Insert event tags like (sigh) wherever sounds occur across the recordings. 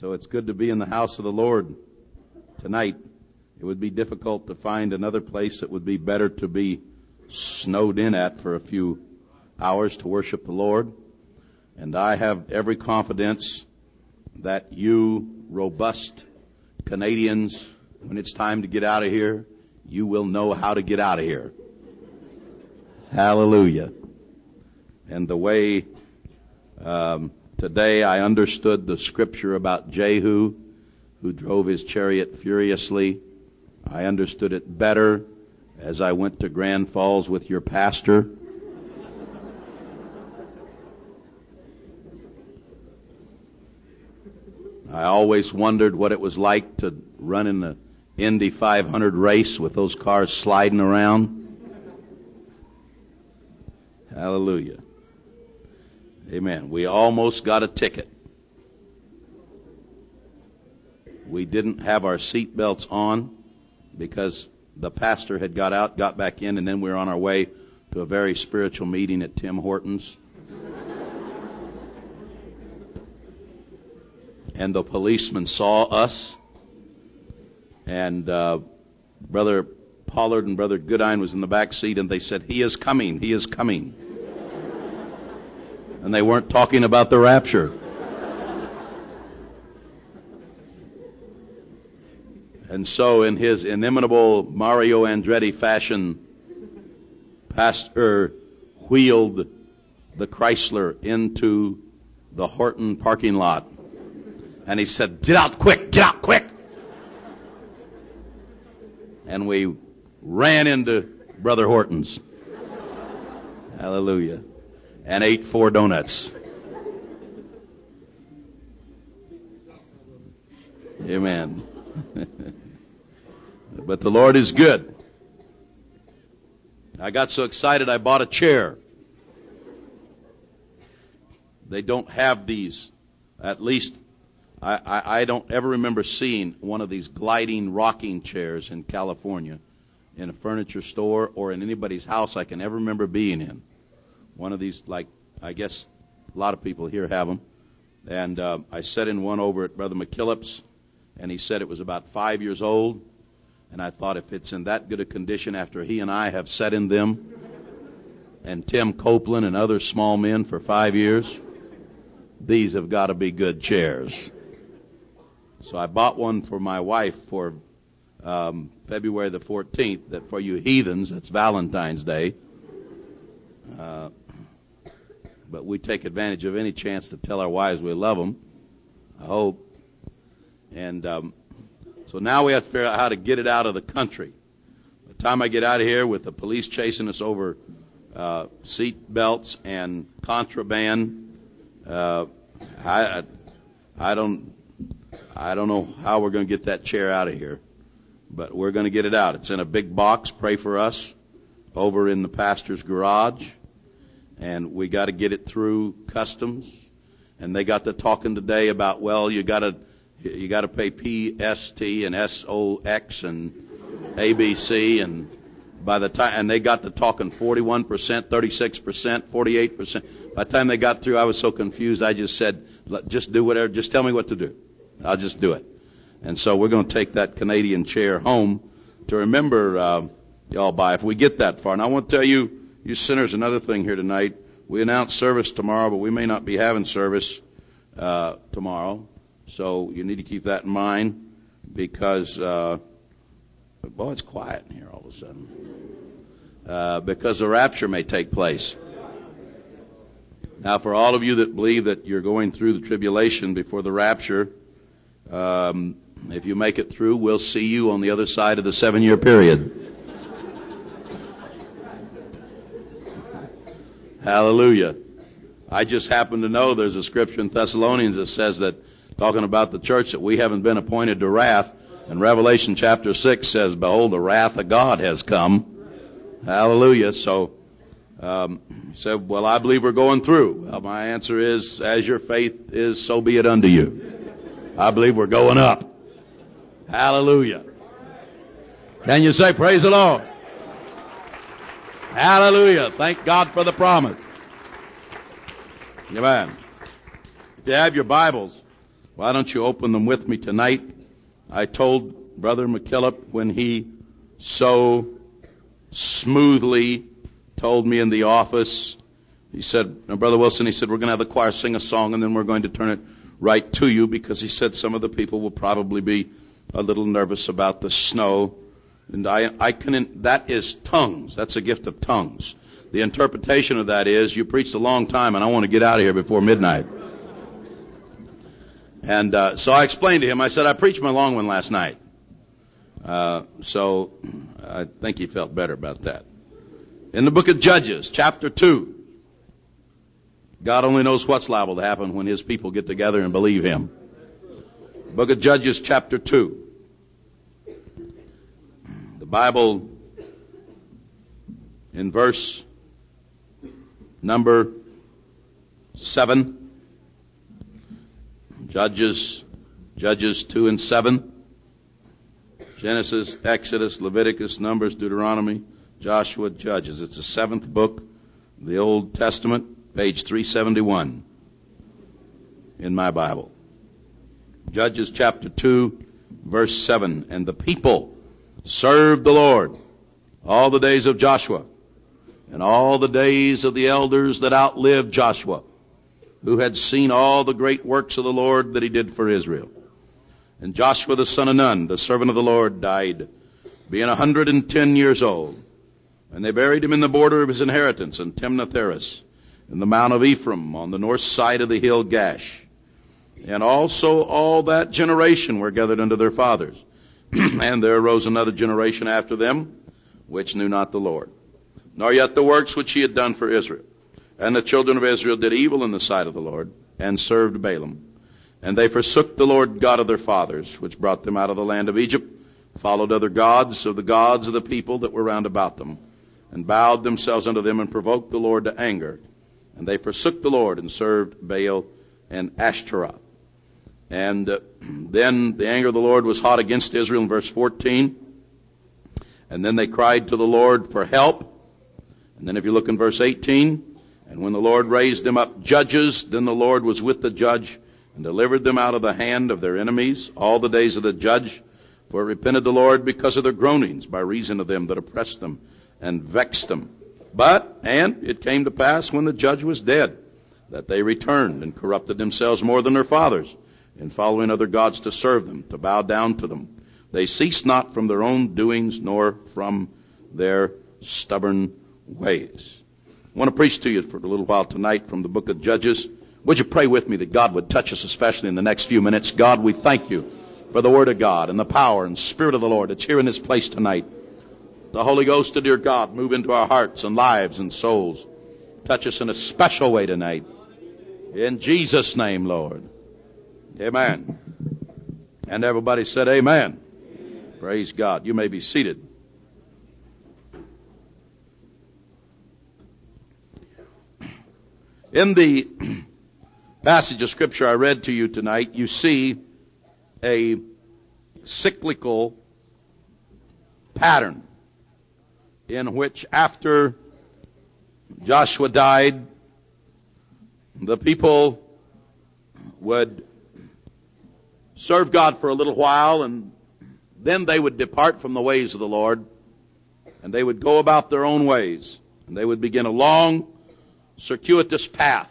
So it's good to be in the house of the Lord tonight. It would be difficult to find another place that would be better to be snowed in at for a few hours to worship the Lord. And I have every confidence that you robust Canadians, when it's time to get out of here, you will know how to get out of here. Hallelujah. And the way um, today I understood the scripture about Jehu, who drove his chariot furiously. I understood it better as I went to Grand Falls with your pastor. I always wondered what it was like to run in the Indy 500 race with those cars sliding around. Hallelujah. Amen. We almost got a ticket. We didn't have our seat belts on because the pastor had got out, got back in, and then we were on our way to a very spiritual meeting at Tim Hortons. and the policeman saw us, and uh, Brother Pollard and Brother Goodine was in the back seat, and they said, "He is coming! He is coming!" And they weren't talking about the rapture. And so, in his inimitable Mario Andretti fashion, Pastor wheeled the Chrysler into the Horton parking lot. And he said, Get out quick, get out quick. And we ran into Brother Horton's. Hallelujah. And ate four donuts. Amen. (laughs) but the Lord is good. I got so excited I bought a chair. They don't have these. At least I, I, I, don't ever remember seeing one of these gliding rocking chairs in California in a furniture store or in anybody's house I can ever remember being in. One of these, like, I guess a lot of people here have them. And uh, I sat in one over at Brother McKillop's, and he said it was about five years old. And I thought, if it's in that good a condition after he and I have sat in them, and Tim Copeland and other small men for five years, these have got to be good chairs. So I bought one for my wife for um, February the 14th. That for you heathens, that's Valentine's Day. Uh, but we take advantage of any chance to tell our wives we love them. I hope. And um, so now we have to figure out how to get it out of the country. By the time I get out of here with the police chasing us over uh, seat belts and contraband, uh, I, I don't, I don't know how we're going to get that chair out of here, but we're going to get it out. It's in a big box. Pray for us over in the pastor's garage, and we got to get it through customs. And they got to talking today about, well, you got to you got to pay PST and SOX and ABC and by the time and they got to talking 41%, 36%, 48%. By the time they got through, I was so confused. I just said, just do whatever. Just tell me what to do. I'll just do it. And so we're going to take that Canadian chair home to remember uh, y'all by if we get that far. And I want to tell you, you sinners, another thing here tonight. We announce service tomorrow, but we may not be having service uh, tomorrow. So you need to keep that in mind because, uh, boy, it's quiet in here all of a sudden. Uh, because the rapture may take place. Now, for all of you that believe that you're going through the tribulation before the rapture, um, if you make it through, we'll see you on the other side of the seven year period. Hallelujah. I just happen to know there's a scripture in Thessalonians that says that talking about the church that we haven't been appointed to wrath. And Revelation chapter 6 says, Behold, the wrath of God has come. Hallelujah. So, um, said, Well, I believe we're going through. Well, my answer is, As your faith is, so be it unto you. I believe we're going up. Hallelujah. Can you say, Praise the Lord? Hallelujah. Thank God for the promise. Amen. If you have your Bibles, Why don't you open them with me tonight? I told Brother McKillop when he so smoothly told me in the office, he said, Brother Wilson, he said, we're going to have the choir sing a song and then we're going to turn it right to you because he said some of the people will probably be a little nervous about the snow. And I, I can, that is tongues. That's a gift of tongues. The interpretation of that is, you preached a long time and I want to get out of here before midnight. And uh, so I explained to him, I said, I preached my long one last night. Uh, so I think he felt better about that. In the book of Judges, chapter 2, God only knows what's liable to happen when his people get together and believe him. Book of Judges, chapter 2. Bible, in verse number 7, Judges, Judges 2 and 7, Genesis, Exodus, Leviticus, Numbers, Deuteronomy, Joshua, Judges. It's the seventh book of the Old Testament, page 371 in my Bible. Judges chapter 2, verse 7. And the people served the Lord all the days of Joshua and all the days of the elders that outlived Joshua who had seen all the great works of the Lord that he did for Israel. And Joshua the son of Nun, the servant of the Lord, died, being a hundred and ten years old. And they buried him in the border of his inheritance in Timnath in the mount of Ephraim, on the north side of the hill Gaash. And also all that generation were gathered unto their fathers. (clears throat) and there arose another generation after them, which knew not the Lord, nor yet the works which he had done for Israel. And the children of Israel did evil in the sight of the Lord, and served Baalim. And they forsook the Lord God of their fathers, which brought them out of the land of Egypt, followed other gods of the gods of the people that were round about them, and bowed themselves unto them, and provoked the Lord to anger. And they forsook the Lord, and served Baal and Ashtaroth. And uh, (clears throat) then the anger of the Lord was hot against Israel in verse 14. And then they cried to the Lord for help. And then if you look in verse 18, and when the Lord raised them up judges, then the Lord was with the judge and delivered them out of the hand of their enemies all the days of the judge. For it repented the Lord because of their groanings by reason of them that oppressed them and vexed them. But, and it came to pass when the judge was dead, that they returned and corrupted themselves more than their fathers, in following other gods to serve them, to bow down to them. They ceased not from their own doings, nor from their stubborn ways. I want to preach to you for a little while tonight from the book of Judges. Would you pray with me that God would touch us, especially in the next few minutes? God, we thank you for the Word of God and the power and Spirit of the Lord that's here in this place tonight. The Holy Ghost, dear God, move into our hearts and lives and souls. Touch us in a special way tonight. In Jesus' name, Lord. Amen. And everybody said, Amen. amen. Praise God. You may be seated. In the (clears throat) passage of scripture I read to you tonight, you see a cyclical pattern in which after Joshua died, the people would serve God for a little while and then they would depart from the ways of the Lord and they would go about their own ways and they would begin a long circuitous path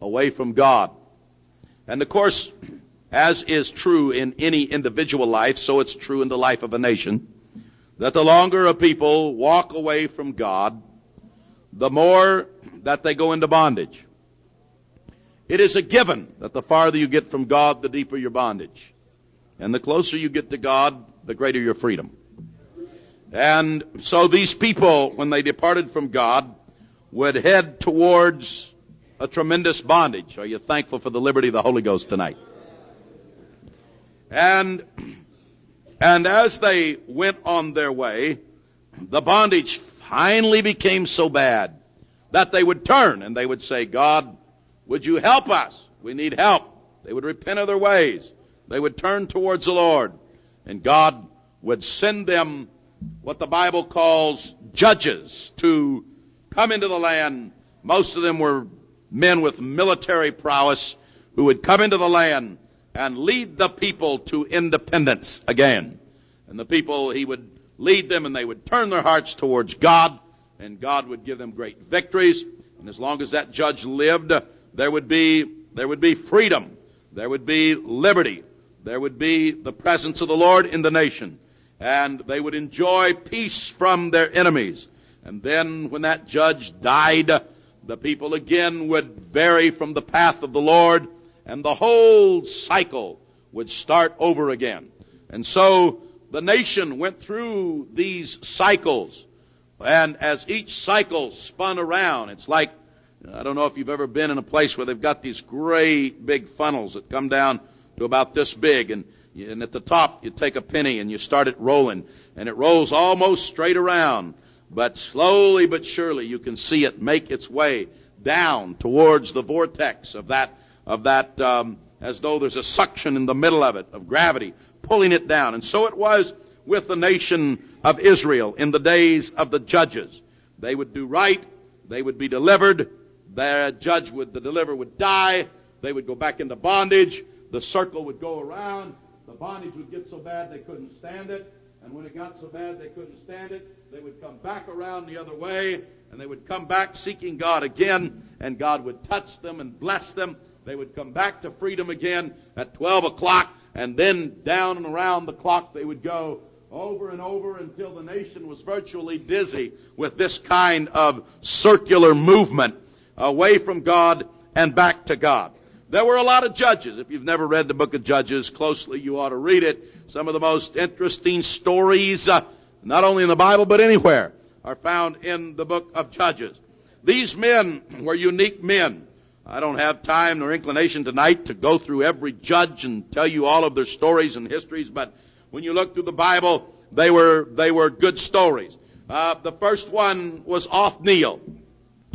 away from God. And of course, as is true in any individual life, so it's true in the life of a nation, that the longer a people walk away from God, the more that they go into bondage. It is a given that the farther you get from God, the deeper your bondage. And the closer you get to God, the greater your freedom. And so these people, when they departed from God, would head towards a tremendous bondage. Are you thankful for the liberty of the Holy Ghost tonight? And, and as they went on their way, the bondage finally became so bad that they would turn and they would say, God, would you help us? We need help. They would repent of their ways. They would turn towards the Lord. And God would send them what the Bible calls judges to come into the land. Most of them were men with military prowess who would come into the land and lead the people to independence again. And the people, he would lead them and they would turn their hearts towards God and God would give them great victories. And as long as that judge lived, there would be, there would be freedom. There would be liberty. There would be the presence of the Lord in the nation. And they would enjoy peace from their enemies. And then when that judge died, the people again would vary from the path of the Lord and the whole cycle would start over again. And so the nation went through these cycles. And as each cycle spun around, it's like, I don't know if you've ever been in a place where they've got these great big funnels that come down to about this big. And, and at the top, you take a penny and you start it rolling. And it rolls almost straight around. But slowly but surely, you can see it make its way down towards the vortex of that, of that, um, as though there's a suction in the middle of it, of gravity, pulling it down. And so it was with the nation of Israel in the days of the judges. They would do right, they would be delivered, their judge would, the deliverer would die, they would go back into bondage, the circle would go around, the bondage would get so bad they couldn't stand it, and when it got so bad they couldn't stand it, they would come back around the other way, and they would come back seeking God again, and God would touch them and bless them. They would come back to freedom again at 12 o'clock, and then down and around the clock they would go over and over until the nation was virtually dizzy with this kind of circular movement away from God and back to God. There were a lot of judges. If you've never read the book of Judges closely, you ought to read it. Some of the most interesting stories, uh, not only in the Bible, but anywhere, are found in the book of Judges. These men were unique men. I don't have time nor inclination tonight to go through every judge and tell you all of their stories and histories, but when you look through the Bible, they were, they were good stories. Uh, the first one was Othniel.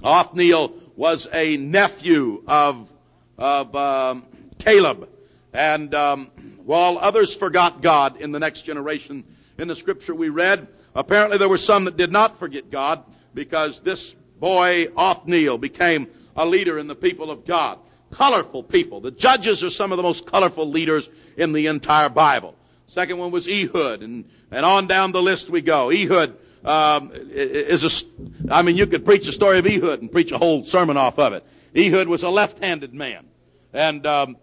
Othniel was a nephew of, of um, Caleb. And um, while others forgot God in the next generation, in the scripture we read, apparently there were some that did not forget God because this boy, Othniel, became a leader in the people of God. Colorful people. The judges are some of the most colorful leaders in the entire Bible. Second one was Ehud, and, and on down the list we go. Ehud um, is a, I mean, you could preach the story of Ehud and preach a whole sermon off of it. Ehud was a left-handed man, and um,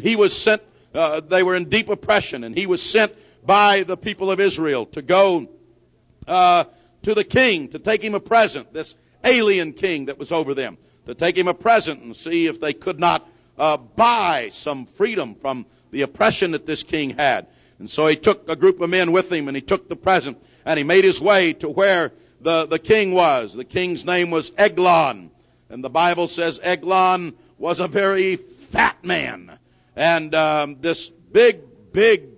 he was sent. Uh, they were in deep oppression, and he was sent by the people of Israel to go uh, to the king to take him a present. This alien king that was over them to take him a present and see if they could not uh, buy some freedom from the oppression that this king had. And so he took a group of men with him and he took the present and he made his way to where the, the king was. The king's name was Eglon. And the Bible says Eglon was a very fat man. And um, this big, big,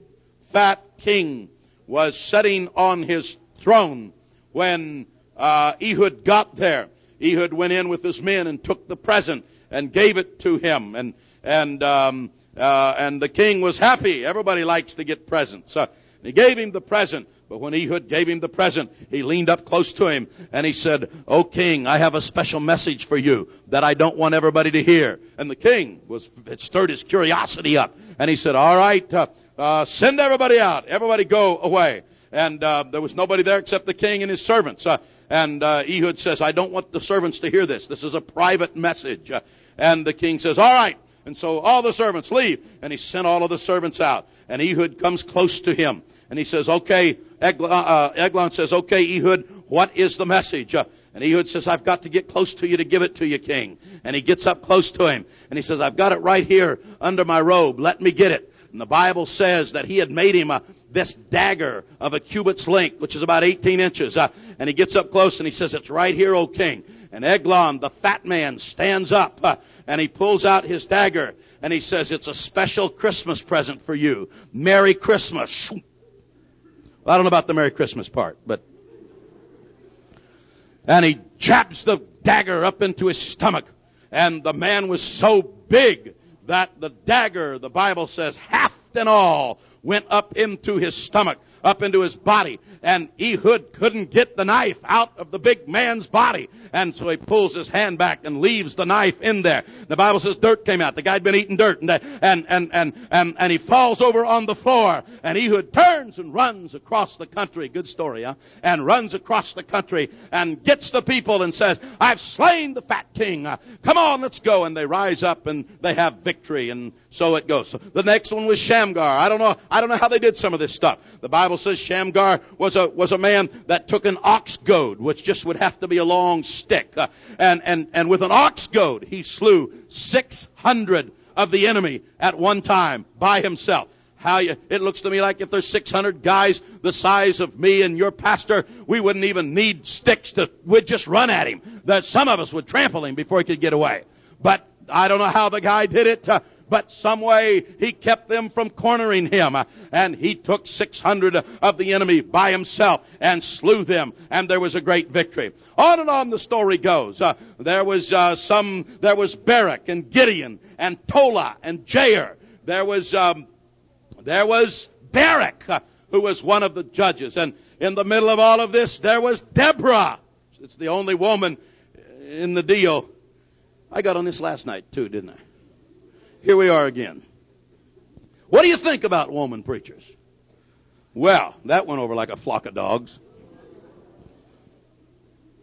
fat king was sitting on his throne when uh, Ehud got there. Ehud went in with his men and took the present and gave it to him. And, and um, uh, and the king was happy. Everybody likes to get presents. Uh, he gave him the present. But when Ehud gave him the present, he leaned up close to him and he said, "O king, I have a special message for you that I don't want everybody to hear." And the king was it stirred his curiosity up, and he said, "All right, uh, uh, send everybody out. Everybody go away." And uh, there was nobody there except the king and his servants. Uh, and uh, Ehud says, "I don't want the servants to hear this. This is a private message." Uh, and the king says, "All right." And so all the servants leave. And he sent all of the servants out. And Ehud comes close to him. And he says, okay, Eglon, uh, Eglon says, okay, Ehud, what is the message? Uh, and Ehud says, I've got to get close to you to give it to you, king. And he gets up close to him. And he says, I've got it right here under my robe. Let me get it. And the Bible says that he had made him a, this dagger of a cubit's length, which is about 18 inches. Uh, and he gets up close and he says, it's right here, O king. And Eglon, the fat man, stands up. Uh, and he pulls out his dagger and he says, It's a special Christmas present for you. Merry Christmas. Well, I don't know about the Merry Christmas part, but. And he jabs the dagger up into his stomach. And the man was so big that the dagger, the Bible says, haft and all, went up into his stomach, up into his body. And Ehud couldn't get the knife out of the big man's body. And so he pulls his hand back and leaves the knife in there. The Bible says dirt came out. The guy'd been eating dirt and, and, and, and, and, and he falls over on the floor and Ehud turns and runs across the country. Good story, huh? And runs across the country and gets the people and says, I've slain the fat king. Uh, come on, let's go. And they rise up and they have victory. And so it goes. So the next one was Shamgar. I don't know, I don't know how they did some of this stuff. The Bible says Shamgar was a, was a man that took an ox goad, which just would have to be a long stick. Uh, and, and, and with an ox goad, he slew 600 of the enemy at one time by himself. How you, it looks to me like if there's 600 guys the size of me and your pastor, we wouldn't even need sticks to, we'd just run at him. That some of us would trample him before he could get away. But I don't know how the guy did it. Uh, but some way he kept them from cornering him. And he took 600 of the enemy by himself and slew them. And there was a great victory. On and on the story goes. Uh, there was uh, some, there was Barak and Gideon and Tola and Jair. There was, um, there was Barak, uh, who was one of the judges. And in the middle of all of this, there was Deborah. It's the only woman in the deal. I got on this last night too, didn't I? Here we are again. What do you think about woman preachers? Well, that went over like a flock of dogs.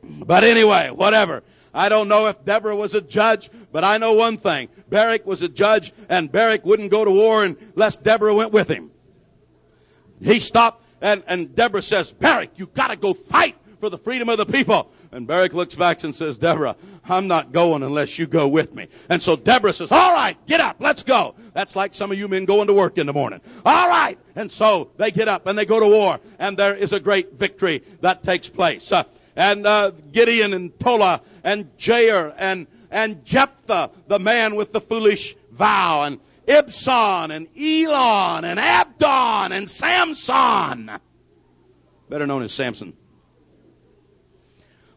But anyway, whatever. I don't know if Deborah was a judge, but I know one thing. Barak was a judge, and Barak wouldn't go to war unless Deborah went with him. He stopped, and, and Deborah says, Barak, you gotta go fight for the freedom of the people. And Barak looks back and says, Deborah, I'm not going unless you go with me. And so Deborah says, all right, get up, let's go. That's like some of you men going to work in the morning. All right. And so they get up and they go to war and there is a great victory that takes place. Uh, and uh, Gideon and Tola and Jair and, and Jephthah, the man with the foolish vow and Ibzan and Elon and Abdon and Samson, better known as Samson.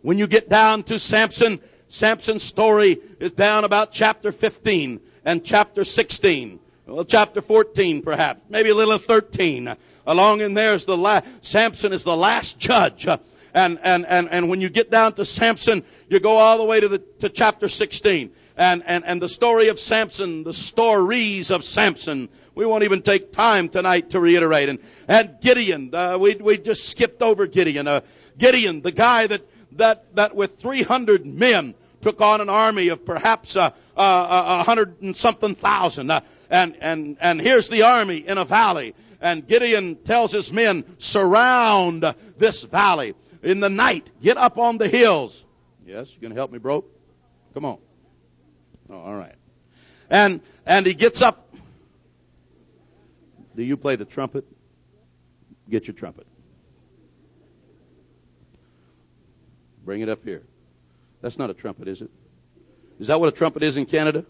When you get down to Samson, Samson's story is down about chapter 15 and chapter 16. Well, chapter 14 perhaps, maybe a little of 13. Along in there is the last, Samson is the last judge. And, and, and, and when you get down to Samson, you go all the way to the, to chapter 16. And, and, and the story of Samson, the stories of Samson. We won't even take time tonight to reiterate. And, and Gideon, uh, we, we just skipped over Gideon. Uh, Gideon, the guy that, that, that with 300 men took on an army of perhaps a, a, a hundred and something thousand. Uh, and, and, and here's the army in a valley. And Gideon tells his men, surround this valley. In the night, get up on the hills. Yes, you gonna help me, bro? Come on. Oh, all right. And, and he gets up. Do you play the trumpet? Get your trumpet. Bring it up here. That's not a trumpet, is it? Is that what a trumpet is in Canada?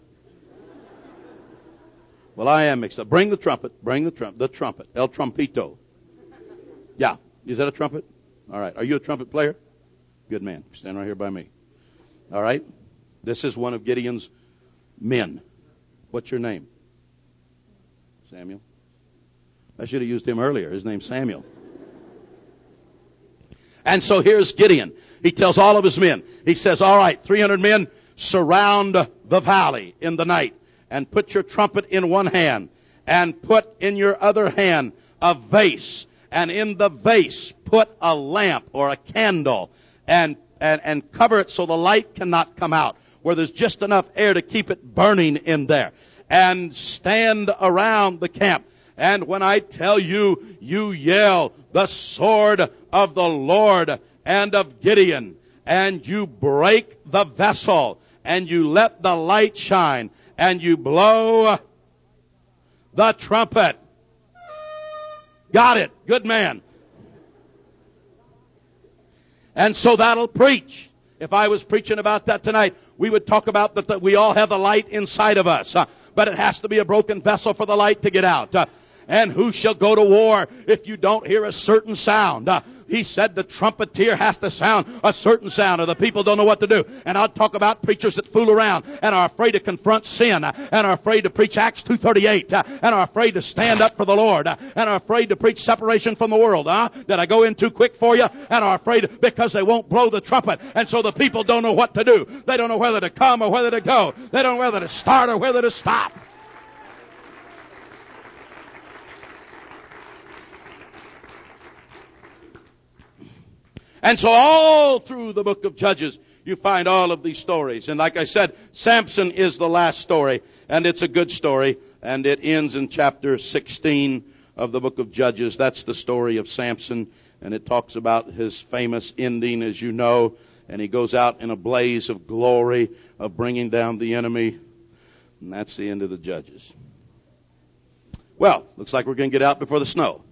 Well, I am mixed up. Bring the trumpet. Bring the trumpet. The trumpet. El trompito. Yeah. Is that a trumpet? All right. Are you a trumpet player? Good man. Stand right here by me. All right. This is one of Gideon's men. What's your name? Samuel. I should have used him earlier. His name's Samuel. And so here's Gideon. He tells all of his men, he says, all right, 300 men, surround the valley in the night and put your trumpet in one hand and put in your other hand a vase. And in the vase put a lamp or a candle and, and, and cover it so the light cannot come out where there's just enough air to keep it burning in there. And stand around the camp. And when I tell you, you yell the sword of the Lord and of Gideon, and you break the vessel, and you let the light shine, and you blow the trumpet. Got it. Good man. And so that'll preach. If I was preaching about that tonight, we would talk about that, we all have the light inside of us. Uh, but it has to be a broken vessel for the light to get out. Uh, and who shall go to war if you don't hear a certain sound? Uh, He said the trumpeter has to sound a certain sound or the people don't know what to do. And I'll talk about preachers that fool around and are afraid to confront sin uh, and are afraid to preach Acts 2.38 uh, and are afraid to stand up for the Lord uh, and are afraid to preach separation from the world. Huh? Did I go in too quick for you? And are afraid because they won't blow the trumpet. And so the people don't know what to do. They don't know whether to come or whether to go. They don't know whether to start or whether to stop. And so all through the book of Judges, you find all of these stories. And like I said, Samson is the last story, and it's a good story, and it ends in chapter 16 of the book of Judges. That's the story of Samson, and it talks about his famous ending, as you know, and he goes out in a blaze of glory of bringing down the enemy. And that's the end of the Judges. Well, looks like we're going to get out before the snow.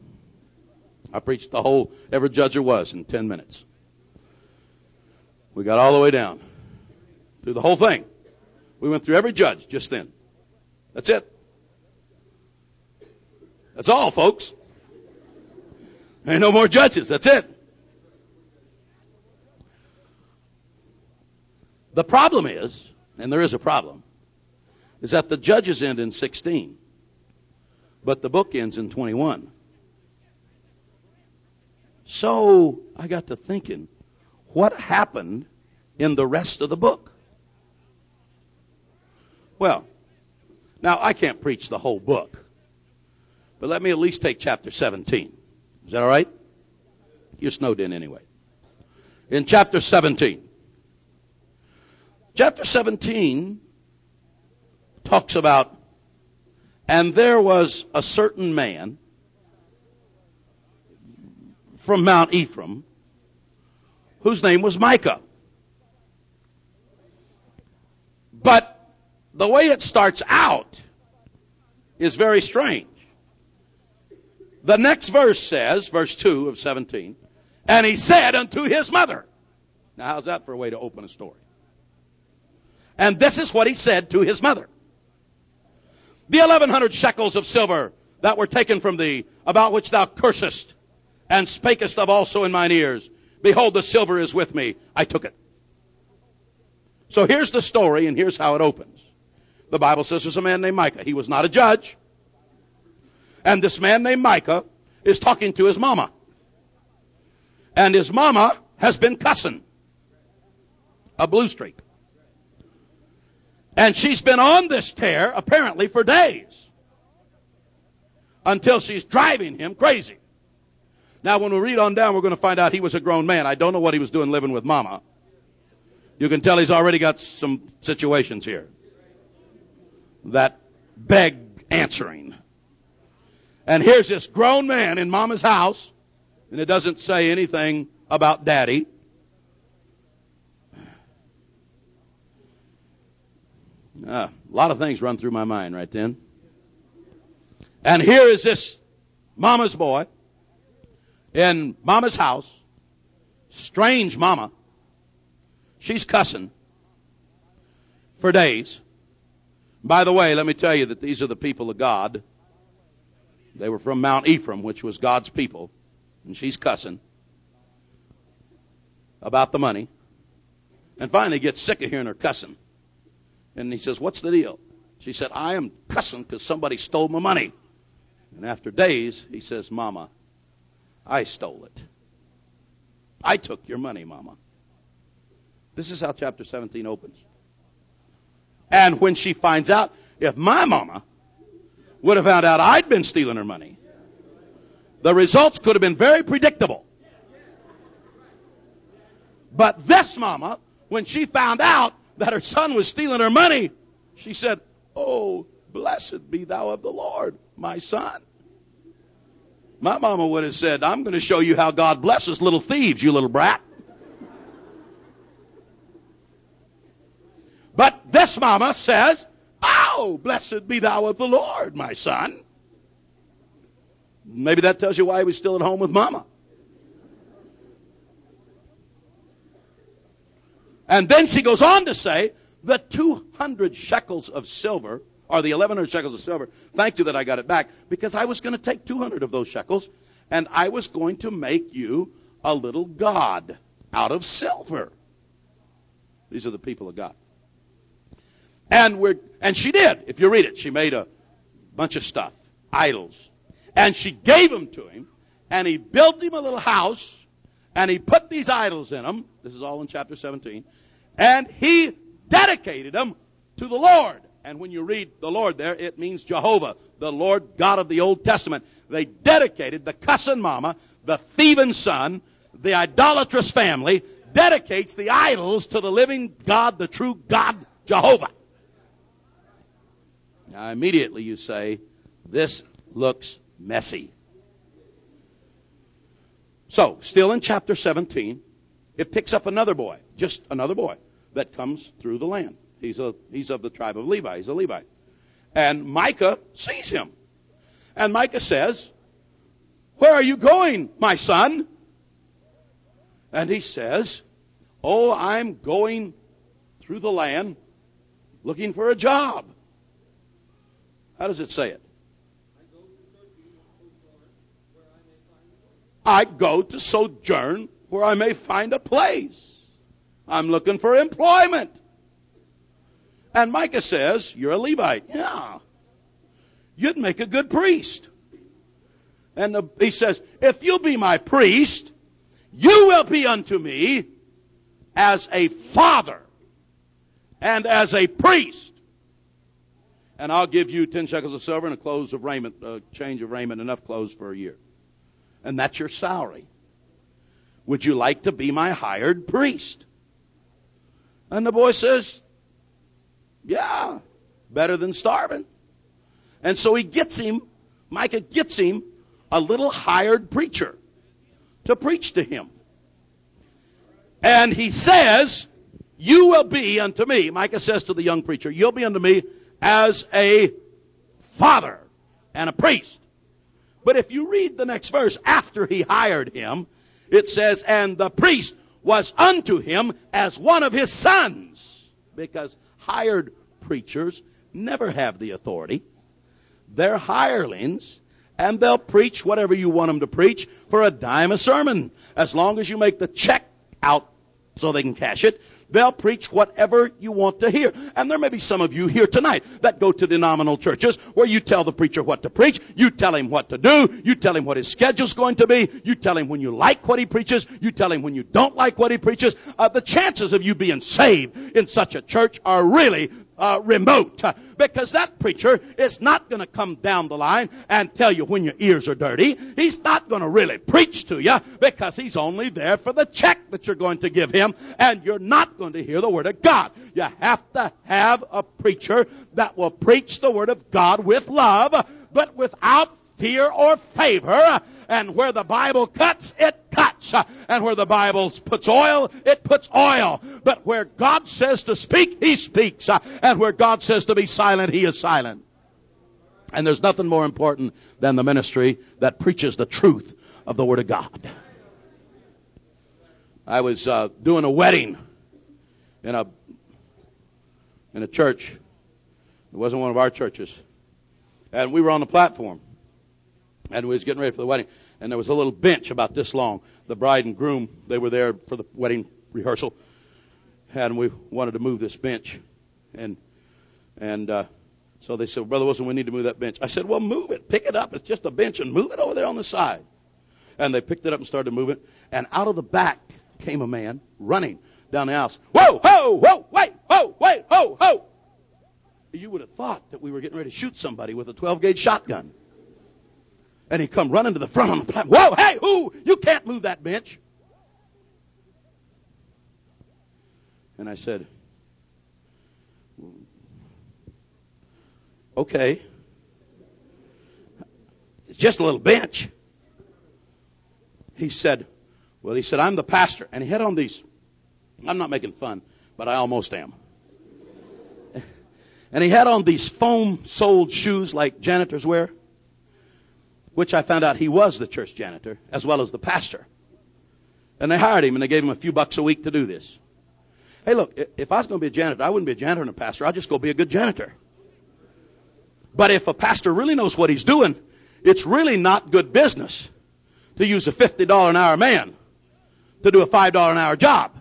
I preached the whole, every judge there was in 10 minutes. We got all the way down through the whole thing. We went through every judge just then. That's it. That's all, folks. There Ain't no more judges. That's it. The problem is, and there is a problem, is that the judges end in 16, but the book ends in 21. So I got to thinking, what happened in the rest of the book? Well, now I can't preach the whole book, but let me at least take chapter 17. Is that all right? You're snowed in anyway. In chapter 17, chapter 17 talks about, and there was a certain man from Mount Ephraim, whose name was Micah. But the way it starts out is very strange. The next verse says, verse 2 of 17, and he said unto his mother. Now, how's that for a way to open a story? And this is what he said to his mother. The 1100 shekels of silver that were taken from thee, about which thou cursest, and spakest of also in mine ears. Behold, the silver is with me. I took it. So here's the story, and here's how it opens. The Bible says there's a man named Micah. He was not a judge. And this man named Micah is talking to his mama. And his mama has been cussing. A blue streak. And she's been on this tear apparently for days. Until she's driving him crazy. Now, when we read on down, we're going to find out he was a grown man. I don't know what he was doing living with mama. You can tell he's already got some situations here that beg answering. And here's this grown man in mama's house, and it doesn't say anything about daddy. Uh, a lot of things run through my mind right then. And here is this mama's boy in mama's house. Strange mama. She's cussing for days. By the way, let me tell you that these are the people of God. They were from Mount Ephraim, which was God's people. And she's cussing about the money. And finally gets sick of hearing her cussing. And he says, What's the deal? She said, I am cussing because somebody stole my money. And after days, he says, Mama, I stole it. I took your money, Mama. This is how chapter 17 opens. And when she finds out, if my mama would have found out I'd been stealing her money, the results could have been very predictable. But this mama, when she found out that her son was stealing her money, she said, Oh, blessed be thou of the Lord, my son. My mama would have said, I'm going to show you how God blesses little thieves, you little brat. But this mama says, Oh, blessed be thou of the Lord, my son. Maybe that tells you why he was still at home with mama. And then she goes on to say, the 200 shekels of silver or the 1100 shekels of silver. Thank you that I got it back because I was going to take 200 of those shekels and I was going to make you a little god out of silver. These are the people of God. And we're and she did. If you read it, she made a bunch of stuff, idols. And she gave them to him, and he built him a little house, and he put these idols in them. This is all in chapter 17. And he dedicated them to the Lord. And when you read the Lord there, it means Jehovah, the Lord God of the Old Testament. They dedicated the cussing mama, the thieving son, the idolatrous family, dedicates the idols to the living God, the true God, Jehovah. Now, immediately you say, This looks messy. So, still in chapter 17, it picks up another boy, just another boy, that comes through the land. He's, a, he's of the tribe of Levi. He's a Levite. And Micah sees him. And Micah says, Where are you going, my son? And he says, Oh, I'm going through the land looking for a job. How does it say it? I go to sojourn where I may find a place. I'm looking for employment. And Micah says, You're a Levite. Yeah. You'd make a good priest. And the, he says, If you'll be my priest, you will be unto me as a father and as a priest. And I'll give you 10 shekels of silver and a clothes of raiment, a change of raiment, enough clothes for a year. And that's your salary. Would you like to be my hired priest? And the boy says, Yeah, better than starving. And so he gets him, Micah gets him a little hired preacher to preach to him. And he says, You will be unto me, Micah says to the young preacher, You'll be unto me as a father and a priest. But if you read the next verse, after he hired him, it says, And the priest was unto him as one of his sons. Because hired preachers never have the authority. They're hirelings, and they'll preach whatever you want them to preach for a dime a sermon. As long as you make the check out so they can cash it, They'll preach whatever you want to hear. And there may be some of you here tonight that go to denominational churches where you tell the preacher what to preach, you tell him what to do, you tell him what his schedule's going to be, you tell him when you like what he preaches, you tell him when you don't like what he preaches. Uh, the chances of you being saved in such a church are really uh, remote because that preacher is not going to come down the line and tell you when your ears are dirty. He's not going to really preach to you because he's only there for the check that you're going to give him and you're not going to hear the word of God. You have to have a preacher that will preach the word of God with love but without fear or favor. And where the Bible cuts, it cuts. And where the Bible puts oil, it puts oil. But where God says to speak, He speaks. And where God says to be silent, He is silent. And there's nothing more important than the ministry that preaches the truth of the Word of God. I was uh, doing a wedding in a in a church. It wasn't one of our churches, and we were on the platform. And we was getting ready for the wedding. And there was a little bench about this long. The bride and groom, they were there for the wedding rehearsal. And we wanted to move this bench. And, and, uh, so they said, Brother Wilson, we need to move that bench. I said, well, move it. Pick it up. It's just a bench and move it over there on the side. And they picked it up and started to move it. And out of the back came a man running down the house. Whoa, whoa, whoa, wait, whoa, wait, whoa, whoa. You would have thought that we were getting ready to shoot somebody with a 12 gauge shotgun. And he come running to the front on the platform. Whoa, hey, who? You can't move that bench. And I said, okay. It's just a little bench. He said, well, he said, I'm the pastor. And he had on these, I'm not making fun, but I almost am. And he had on these foam soled shoes like janitors wear which I found out he was the church janitor as well as the pastor. And they hired him and they gave him a few bucks a week to do this. Hey, look, if I was going to be a janitor, I wouldn't be a janitor and a pastor. I'd just go be a good janitor. But if a pastor really knows what he's doing, it's really not good business to use a $50 an hour man to do a $5 an hour job.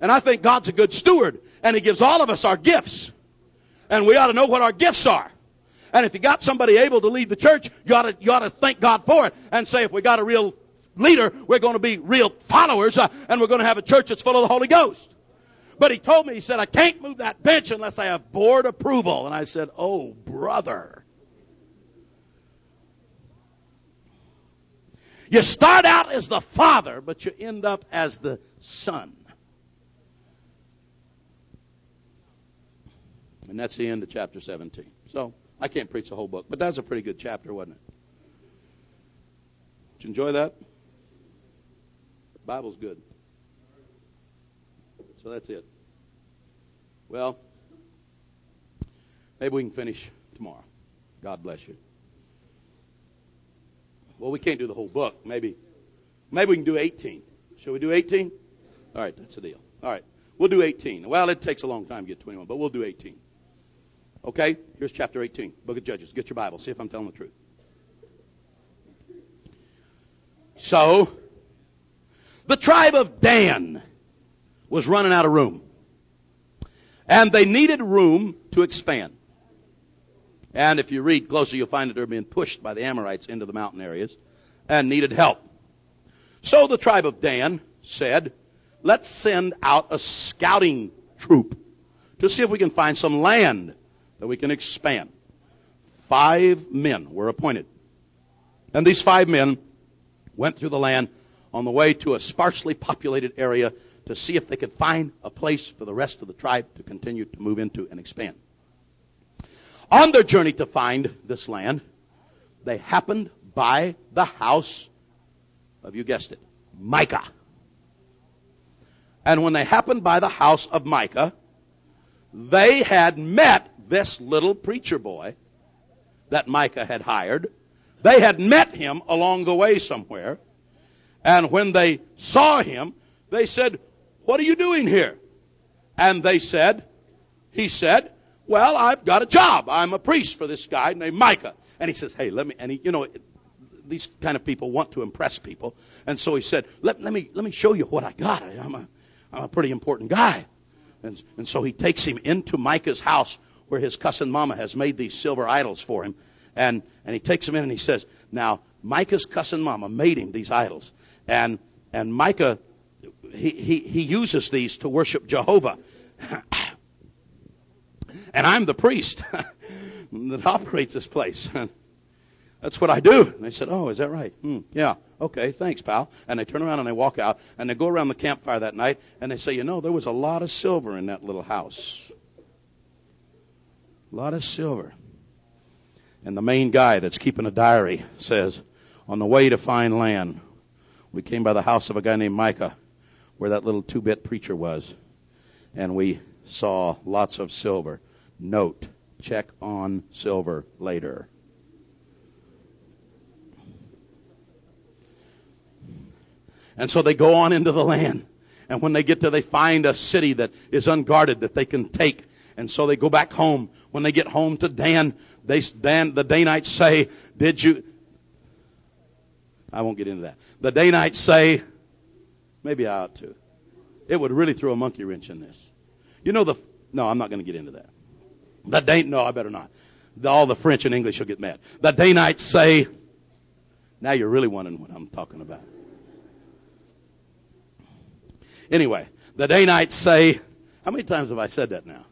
And I think God's a good steward, and He gives all of us our gifts. And we ought to know what our gifts are. And if you got somebody able to lead the church, you ought to, you ought to thank God for it and say, if we got a real leader, we're going to be real followers, uh, and we're going to have a church that's full of the Holy Ghost. But he told me, he said, I can't move that bench unless I have board approval. And I said, Oh, brother. You start out as the father, but you end up as the son. And that's the end of chapter 17. So I can't preach the whole book, but that's a pretty good chapter, wasn't it? Did you enjoy that? The Bible's good. So that's it. Well, maybe we can finish tomorrow. God bless you. Well, we can't do the whole book. Maybe, maybe we can do 18. Shall we do 18? All right, that's the deal. All right, we'll do 18. Well, it takes a long time to get 21, but we'll do 18. Okay, here's chapter 18, Book of Judges. Get your Bible. See if I'm telling the truth. So, the tribe of Dan was running out of room. And they needed room to expand. And if you read closer, you'll find that they're being pushed by the Amorites into the mountain areas and needed help. So the tribe of Dan said, let's send out a scouting troop to see if we can find some land that we can expand. Five men were appointed. And these five men went through the land on the way to a sparsely populated area to see if they could find a place for the rest of the tribe to continue to move into and expand. On their journey to find this land, they happened by the house of, you guessed it, Micah. And when they happened by the house of Micah, they had met this little preacher boy that Micah had hired. They had met him along the way somewhere. And when they saw him, they said, What are you doing here? And they said, He said, Well, I've got a job. I'm a priest for this guy named Micah. And he says, Hey, let me, and he, you know, these kind of people want to impress people. And so he said, Let, let, me, let me show you what I got. I'm a, I'm a pretty important guy. And, and so he takes him into Micah's house where his cousin mama has made these silver idols for him. And, and he takes them in and he says, now, Micah's cousin mama made him these idols. And, and Micah, he, he, he uses these to worship Jehovah. (clears throat) and I'm the priest (laughs) that operates this place. (laughs) That's what I do. And they said, Oh, is that right? Hmm, yeah. Okay, thanks, pal. And they turn around and they walk out and they go around the campfire that night and they say, You know, there was a lot of silver in that little house. A lot of silver. And the main guy that's keeping a diary says, on the way to find land, we came by the house of a guy named Micah, where that little two bit preacher was, and we saw lots of silver. Note, check on silver later. And so they go on into the land. And when they get there, they find a city that is unguarded that they can take. And so they go back home when they get home to Dan, they, Dan, the Danites say, did you, I won't get into that. The Danites say, maybe I ought to. It would really throw a monkey wrench in this. You know the, no, I'm not going to get into that. The Dan, no, I better not. The, all the French and English will get mad. The Danites say, now you're really wondering what I'm talking about. Anyway, the Danites say, how many times have I said that now?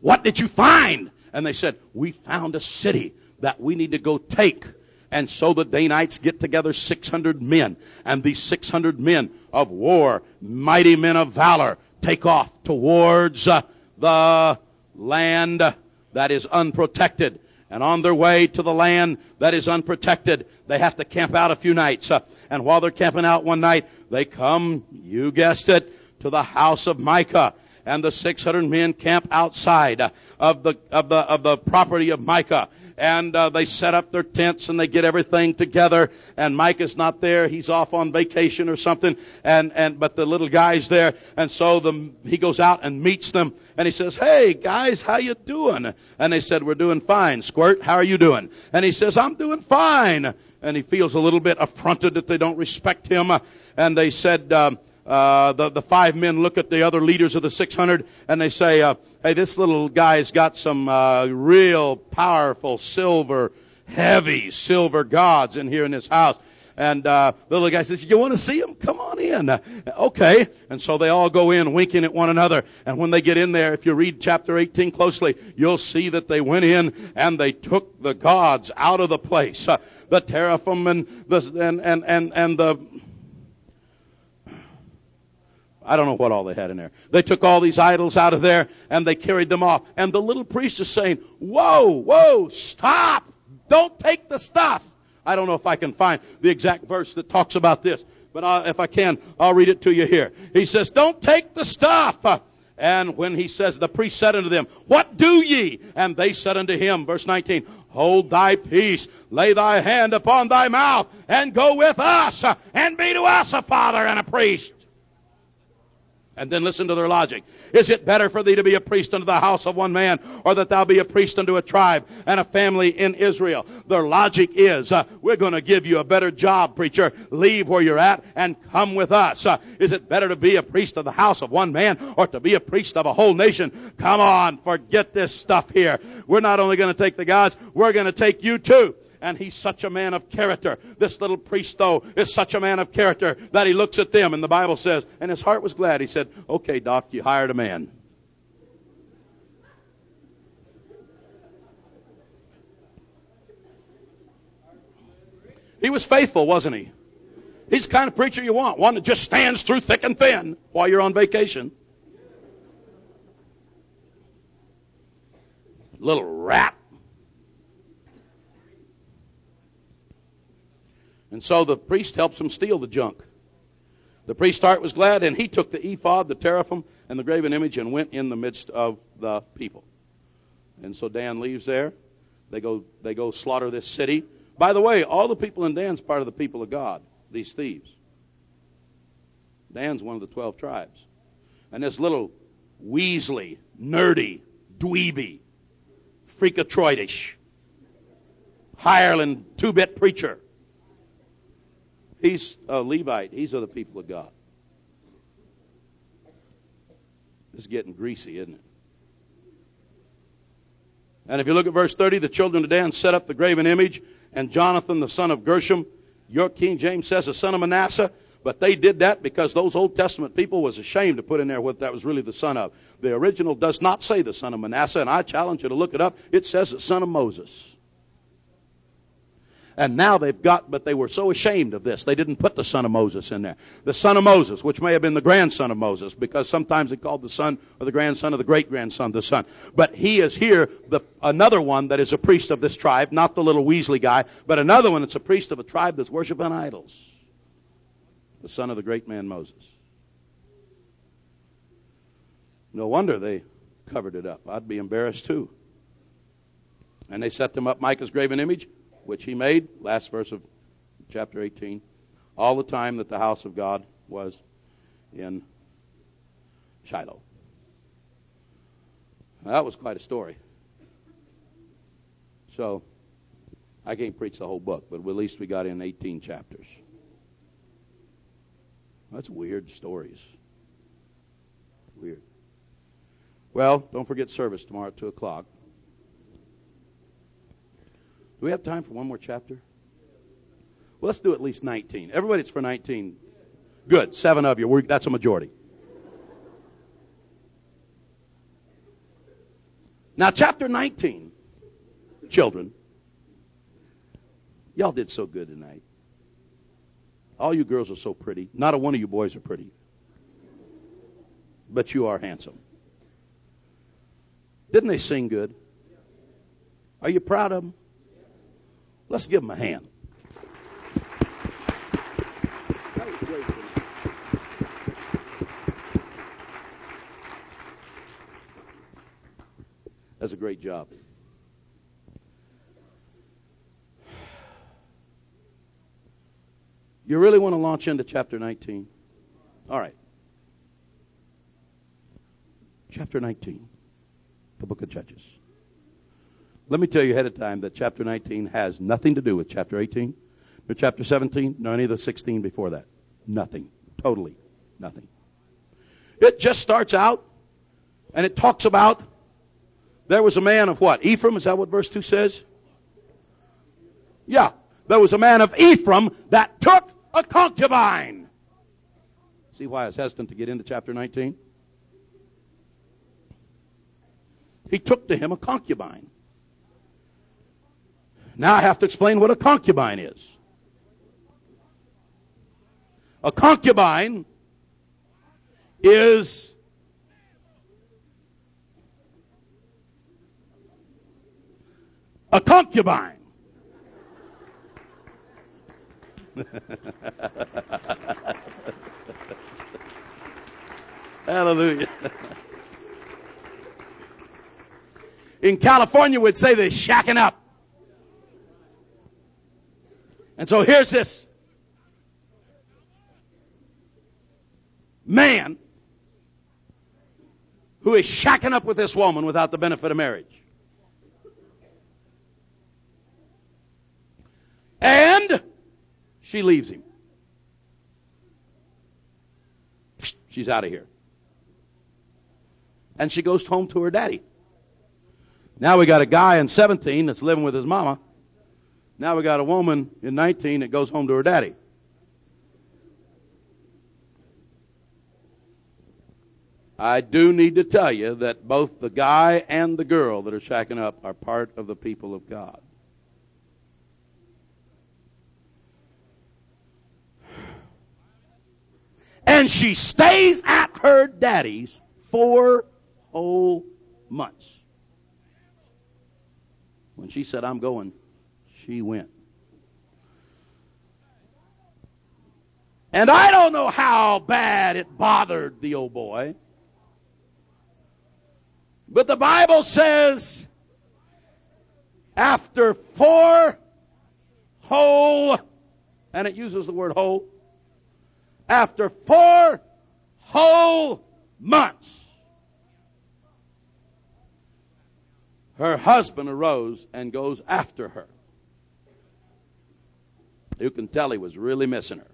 What did you find? And they said, We found a city that we need to go take. And so the Danites get together 600 men. And these 600 men of war, mighty men of valor, take off towards uh, the land that is unprotected. And on their way to the land that is unprotected, they have to camp out a few nights. Uh, and while they're camping out one night, they come, you guessed it, to the house of Micah and the 600 men camp outside of the, of the, of the property of Micah. And uh, they set up their tents and they get everything together. And Micah's not there; he's off on vacation or something. And and but the little guy's there, and so the he goes out and meets them, and he says, "Hey guys, how you doing?" And they said, "We're doing fine." Squirt, how are you doing? And he says, "I'm doing fine." and he feels a little bit affronted that they don't respect him. And they said, um, uh, the, the five men look at the other leaders of the 600 and they say, uh, hey, this little guy's got some uh, real powerful silver, heavy silver gods in here in his house. And uh, the little guy says, "You want to see him? Come on in." Uh, okay. And so they all go in, winking at one another. And when they get in there, if you read chapter 18 closely, you'll see that they went in and they took the gods out of the place, the teraphim and the and and and and the I don't know what all they had in there. They took all these idols out of there and they carried them off. And the little priest is saying, Whoa, whoa, stop! Don't take the stuff. I don't know if I can find the exact verse that talks about this, but I'll, if I can, I'll read it to you here. He says, Don't take the stuff. And when he says, the priest said unto them, What do ye? And they said unto him, verse 19, Hold thy peace, lay thy hand upon thy mouth, and go with us, and be to us a father and a priest. And then listen to their logic. Is it better for thee to be a priest unto the house of one man, or that thou be a priest unto a tribe and a family in Israel? Their logic is, uh, we're going to give you a better job, preacher. Leave where you're at and come with us. Uh, is it better to be a priest of the house of one man, or to be a priest of a whole nation? Come on, forget this stuff here. We're not only going to take the gods, we're going to take you too and he's such a man of character. This little priest though is such a man of character that he looks at them and the Bible says, and his heart was glad. He said, okay, doc, you hired a man. He was faithful, wasn't he? He's the kind of preacher you want. One that just stands through thick and thin while you're on vacation. Little rat. And so the priest helps him steal the junk. The priest's heart was glad, and he took the ephod, the teraphim, and the graven image and went in the midst of the people. And so Dan leaves there. They go, they go slaughter this city. By the way, all the people in Dan's part of the people of God, these thieves. Dan's one of the 12 tribes. And this little Weasley, nerdy, dweeby, freakatroidish, hireling two-bit preacher He's a Levite. He's of the people of God. This is getting greasy, isn't it? And if you look at verse 30, the children of Dan set up the graven image, and Jonathan, the son of Gershom, your King James says the son of Manasseh, but they did that because those Old Testament people was ashamed to put in there what that was really the son of. The original does not say the son of Manasseh, and I challenge you to look it up. It says the son of Moses. And now they've got, but they were so ashamed of this, they didn't put the son of Moses in there. The son of Moses, which may have been the grandson of Moses, because sometimes they called the son or the grandson of the great grandson the son. But he is here, the, another one that is a priest of this tribe, not the little Weasley guy, but another one that's a priest of a tribe that's worshiping idols. The son of the great man Moses. No wonder they covered it up. I'd be embarrassed too. And they set them up Micah's graven image which he made, last verse of chapter 18, all the time that the house of God was in Shiloh. Now, that was quite a story. So, I can't preach the whole book, but at least we got in 18 chapters. That's weird stories. Weird. Well, don't forget service tomorrow at 2 o'clock. Do we have time for one more chapter? Well, let's do at least 19. Everybody's for 19. Good. Seven of you. We're, that's a majority. Now, chapter 19. Children. Y'all did so good tonight. All you girls are so pretty. Not a one of you boys are pretty. But you are handsome. Didn't they sing good? Are you proud of them? Let's give them a hand. That's a great job. You really want to launch into chapter 19? All right. Chapter 19, the book of Judges. Let me tell you ahead of time that chapter 19 has nothing to do with chapter 18, chapter 17, nor any of the 16 before that. Nothing. Totally nothing. It just starts out and it talks about there was a man of what? Ephraim, is that what verse 2 says? Yeah. There was a man of Ephraim that took a concubine. See why I was hesitant to get into chapter 19? He took to him a concubine. Now I have to explain what a concubine is. A concubine is a concubine. (laughs) Hallelujah. In California, we'd say they're shacking up. And so here's this man who is shacking up with this woman without the benefit of marriage. And she leaves him. She's out of here. And she goes home to her daddy. Now we got a guy in 17 that's living with his mama. Now we got a woman in 19 that goes home to her daddy. I do need to tell you that both the guy and the girl that are shacking up are part of the people of God. And she stays at her daddy's four whole months. When she said, I'm going, she went. And I don't know how bad it bothered the old boy. But the Bible says, after four whole, and it uses the word whole, after four whole months, her husband arose and goes after her. You can tell he was really missing her.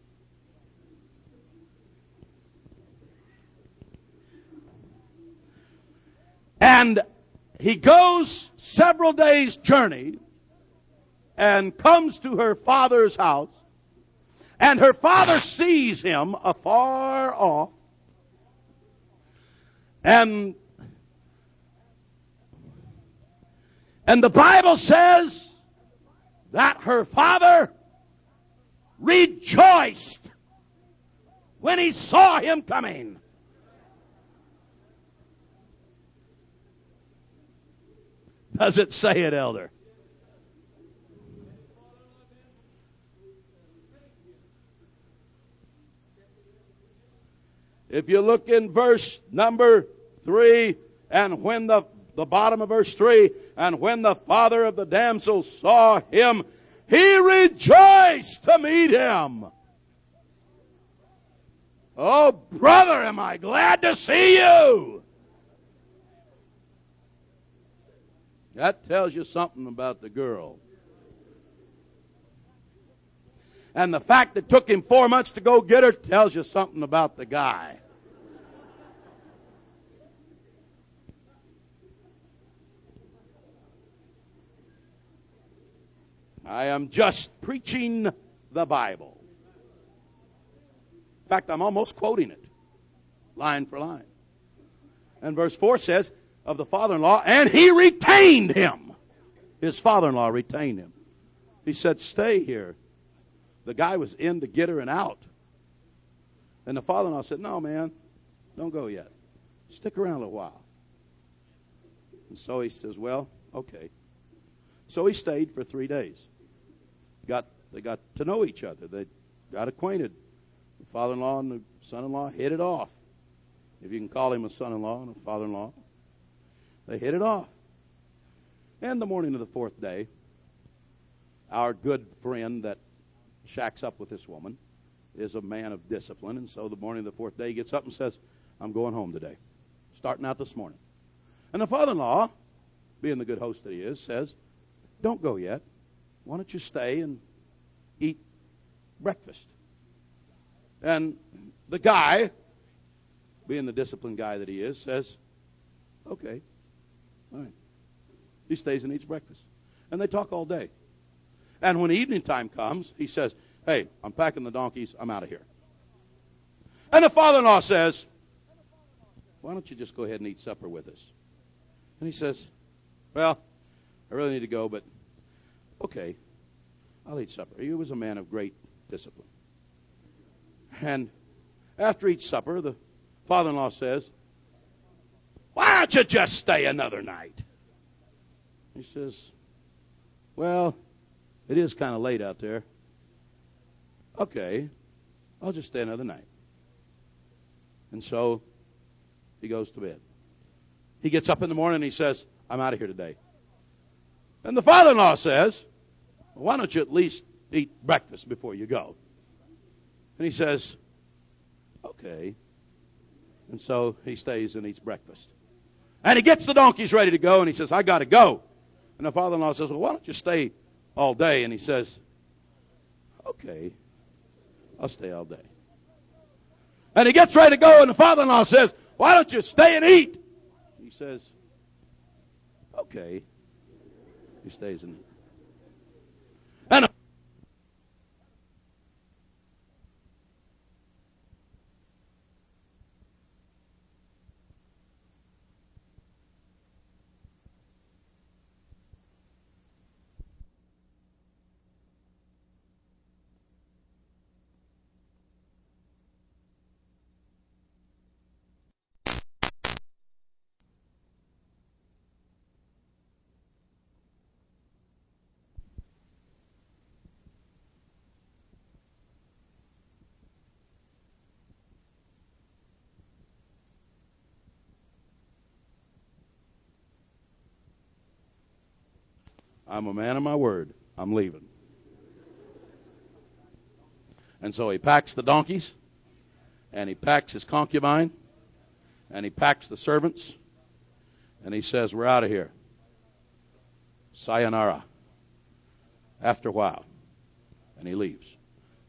And he goes several days journey and comes to her father's house and her father sees him afar off and and the Bible says that her father rejoiced when he saw him coming. Does it say it, elder? If you look in verse number three, and when the, the bottom of verse three, and when the father of the damsel saw him, he rejoiced to meet him. Oh, brother, am I glad to see you! That tells you something about the girl. And the fact that it took him four months to go get her tells you something about the guy. I am just preaching the Bible. In fact, I'm almost quoting it, line for line. And verse 4 says, of the father-in-law, and he retained him. His father-in-law retained him. He said, stay here. The guy was in to get her and out. And the father-in-law said, no man, don't go yet. Stick around a while. And so he says, well, okay. So he stayed for three days. Got, they got to know each other. They got acquainted. The father-in-law and the son-in-law hit it off. If you can call him a son-in-law and a father-in-law. They hit it off. And the morning of the fourth day, our good friend that shacks up with this woman is a man of discipline. And so the morning of the fourth day, he gets up and says, I'm going home today. Starting out this morning. And the father in law, being the good host that he is, says, Don't go yet. Why don't you stay and eat breakfast. And the guy, being the disciplined guy that he is, says, Okay, all right. He stays and eats breakfast. And they talk all day. And when evening time comes, he says, Hey, I'm packing the donkeys. I'm out of here. And the father in law says, Why don't you just go ahead and eat supper with us? And he says, Well, I really need to go, but okay, I'll eat supper. He was a man of great discipline. And after each supper, the father in law says, Why don't you just stay another night? He says, Well, it is kind of late out there. Okay, I'll just stay another night. And so he goes to bed. He gets up in the morning and he says, I'm out of here today. And the father in law says, Why don't you at least eat breakfast before you go? And he says, Okay. And so he stays and eats breakfast. And he gets the donkeys ready to go and he says, I got to go. And the father in law says, Well, why don't you stay all day? And he says, Okay, I'll stay all day. And he gets ready to go, and the father in law says, Why don't you stay and eat? He says, Okay. He stays eats. I'm a man of my word. I'm leaving. And so he packs the donkeys, and he packs his concubine, and he packs the servants, and he says, We're out of here. Sayonara. After a while. And he leaves.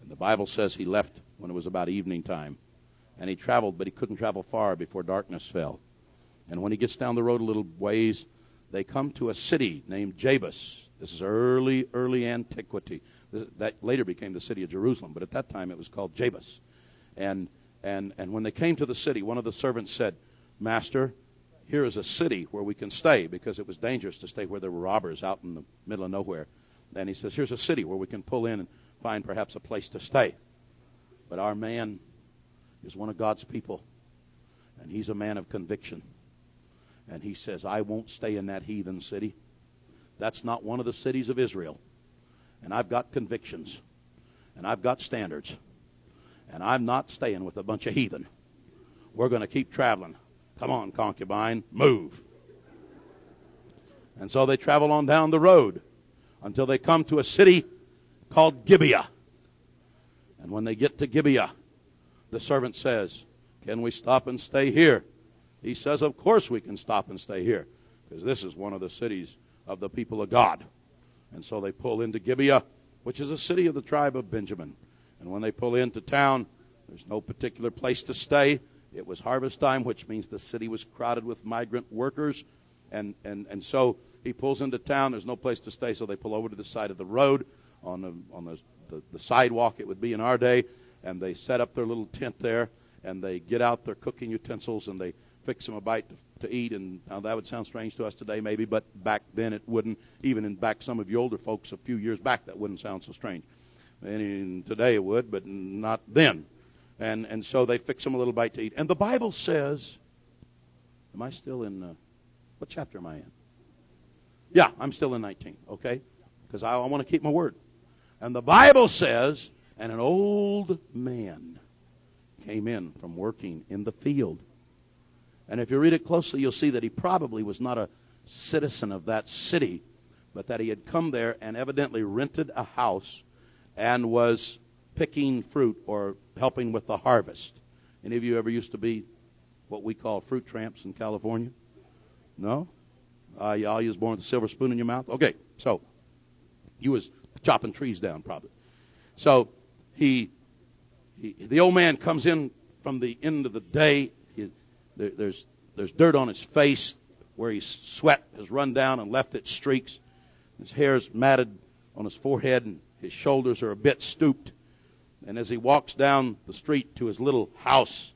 And the Bible says he left when it was about evening time. And he traveled, but he couldn't travel far before darkness fell. And when he gets down the road a little ways, they come to a city named Jebus. This is early, early antiquity. That later became the city of Jerusalem, but at that time it was called Jebus. And, and, and when they came to the city, one of the servants said, Master, here is a city where we can stay because it was dangerous to stay where there were robbers out in the middle of nowhere. And he says, Here's a city where we can pull in and find perhaps a place to stay. But our man is one of God's people, and he's a man of conviction. And he says, I won't stay in that heathen city. That's not one of the cities of Israel. And I've got convictions. And I've got standards. And I'm not staying with a bunch of heathen. We're going to keep traveling. Come on, concubine, move. And so they travel on down the road until they come to a city called Gibeah. And when they get to Gibeah, the servant says, Can we stop and stay here? He says, Of course we can stop and stay here, because this is one of the cities of the people of God. And so they pull into Gibeah, which is a city of the tribe of Benjamin. And when they pull into town, there's no particular place to stay. It was harvest time, which means the city was crowded with migrant workers. And, and, and so he pulls into town. There's no place to stay, so they pull over to the side of the road on the, on the, the, the sidewalk, it would be in our day. And they set up their little tent there, and they get out their cooking utensils, and they fix them a bite to, to eat. And now that would sound strange to us today, maybe, but back then it wouldn't. Even in back some of you older folks a few years back, that wouldn't sound so strange. And today it would, but not then. And and so they fix them a little bite to eat. And the Bible says, am I still in? Uh, what chapter am I in? Yeah, I'm still in 19. Okay, because I, I want to keep my word. And the Bible says, and an old man came in from working in the field and if you read it closely, you'll see that he probably was not a citizen of that city, but that he had come there and evidently rented a house and was picking fruit or helping with the harvest. Any of you ever used to be what we call fruit tramps in California? No? Uh, y'all you was born with a silver spoon in your mouth? Okay, so you was chopping trees down probably. So he, he the old man comes in from the end of the day. He, there, there's there's dirt on his face where his sweat has run down and left its streaks. His hair's matted on his forehead and his shoulders are a bit stooped. And as he walks down the street to his little house,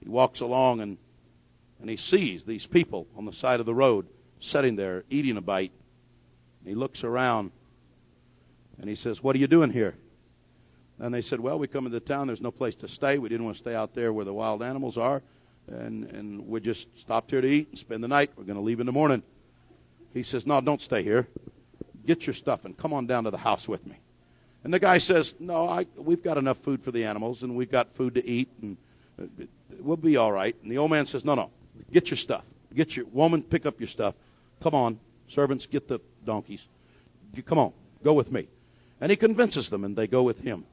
he walks along and, and he sees these people on the side of the road sitting there eating a bite. And he looks around and he says, What are you doing here? And they said, Well, we come into town. There's no place to stay. We didn't want to stay out there where the wild animals are. And, and we just stopped here to eat and spend the night. We're going to leave in the morning. He says, No, don't stay here. Get your stuff and come on down to the house with me. And the guy says, No, I, we've got enough food for the animals and we've got food to eat and uh, we'll be all right. And the old man says, No, no, get your stuff. Get your woman, pick up your stuff. Come on, servants, get the donkeys. You, come on, go with me. And he convinces them and they go with him.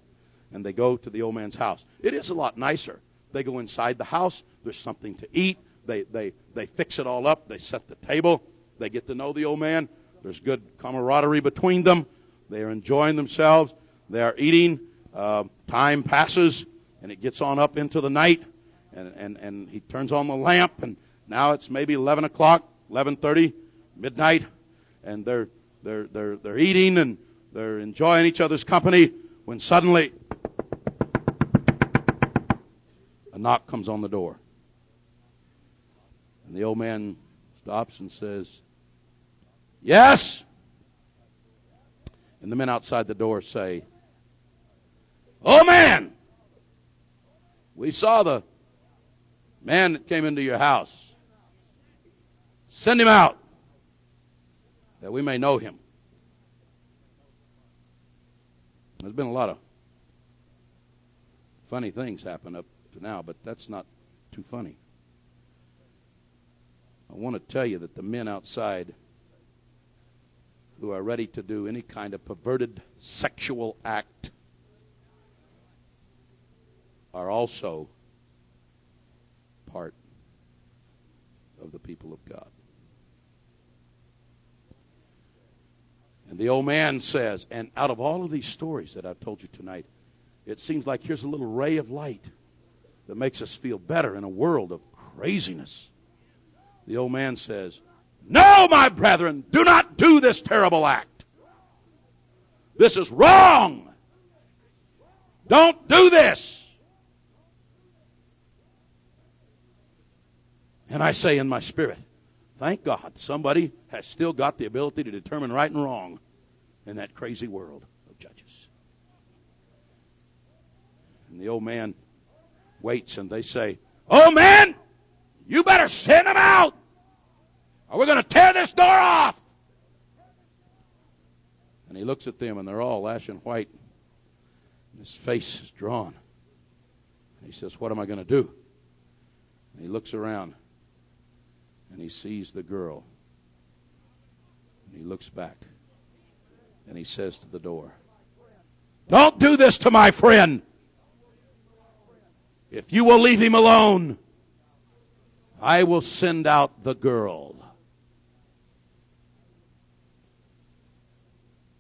And they go to the old man's house. It is a lot nicer. They go inside the house. There's something to eat. They, they, they fix it all up. They set the table. They get to know the old man. There's good camaraderie between them. They are enjoying themselves. They are eating. Uh, time passes, and it gets on up into the night. And, and, and he turns on the lamp, and now it's maybe 11 o'clock, 11:30, midnight, and they're they're they're they're eating and they're enjoying each other's company. When suddenly a knock comes on the door, and the old man stops and says, Yes? And the men outside the door say, Oh man, we saw the man that came into your house. Send him out that we may know him. There's been a lot of funny things happen up to now, but that's not too funny. I want to tell you that the men outside who are ready to do any kind of perverted sexual act are also part of the people of God. And the old man says, and out of all of these stories that I've told you tonight, it seems like here's a little ray of light that makes us feel better in a world of craziness. The old man says, no, my brethren, do not do this terrible act. This is wrong. Don't do this. And I say in my spirit, thank God somebody has still got the ability to determine right and wrong in that crazy world of judges. And the old man waits and they say, Oh man, you better send him out or we're going to tear this door off. And he looks at them, and they're all ashen white. And his face is drawn. And he says, What am I going to do? And he looks around, and he sees the girl. And he looks back, and he says to the door, Don't do this to my friend. If you will leave him alone, I will send out the girl.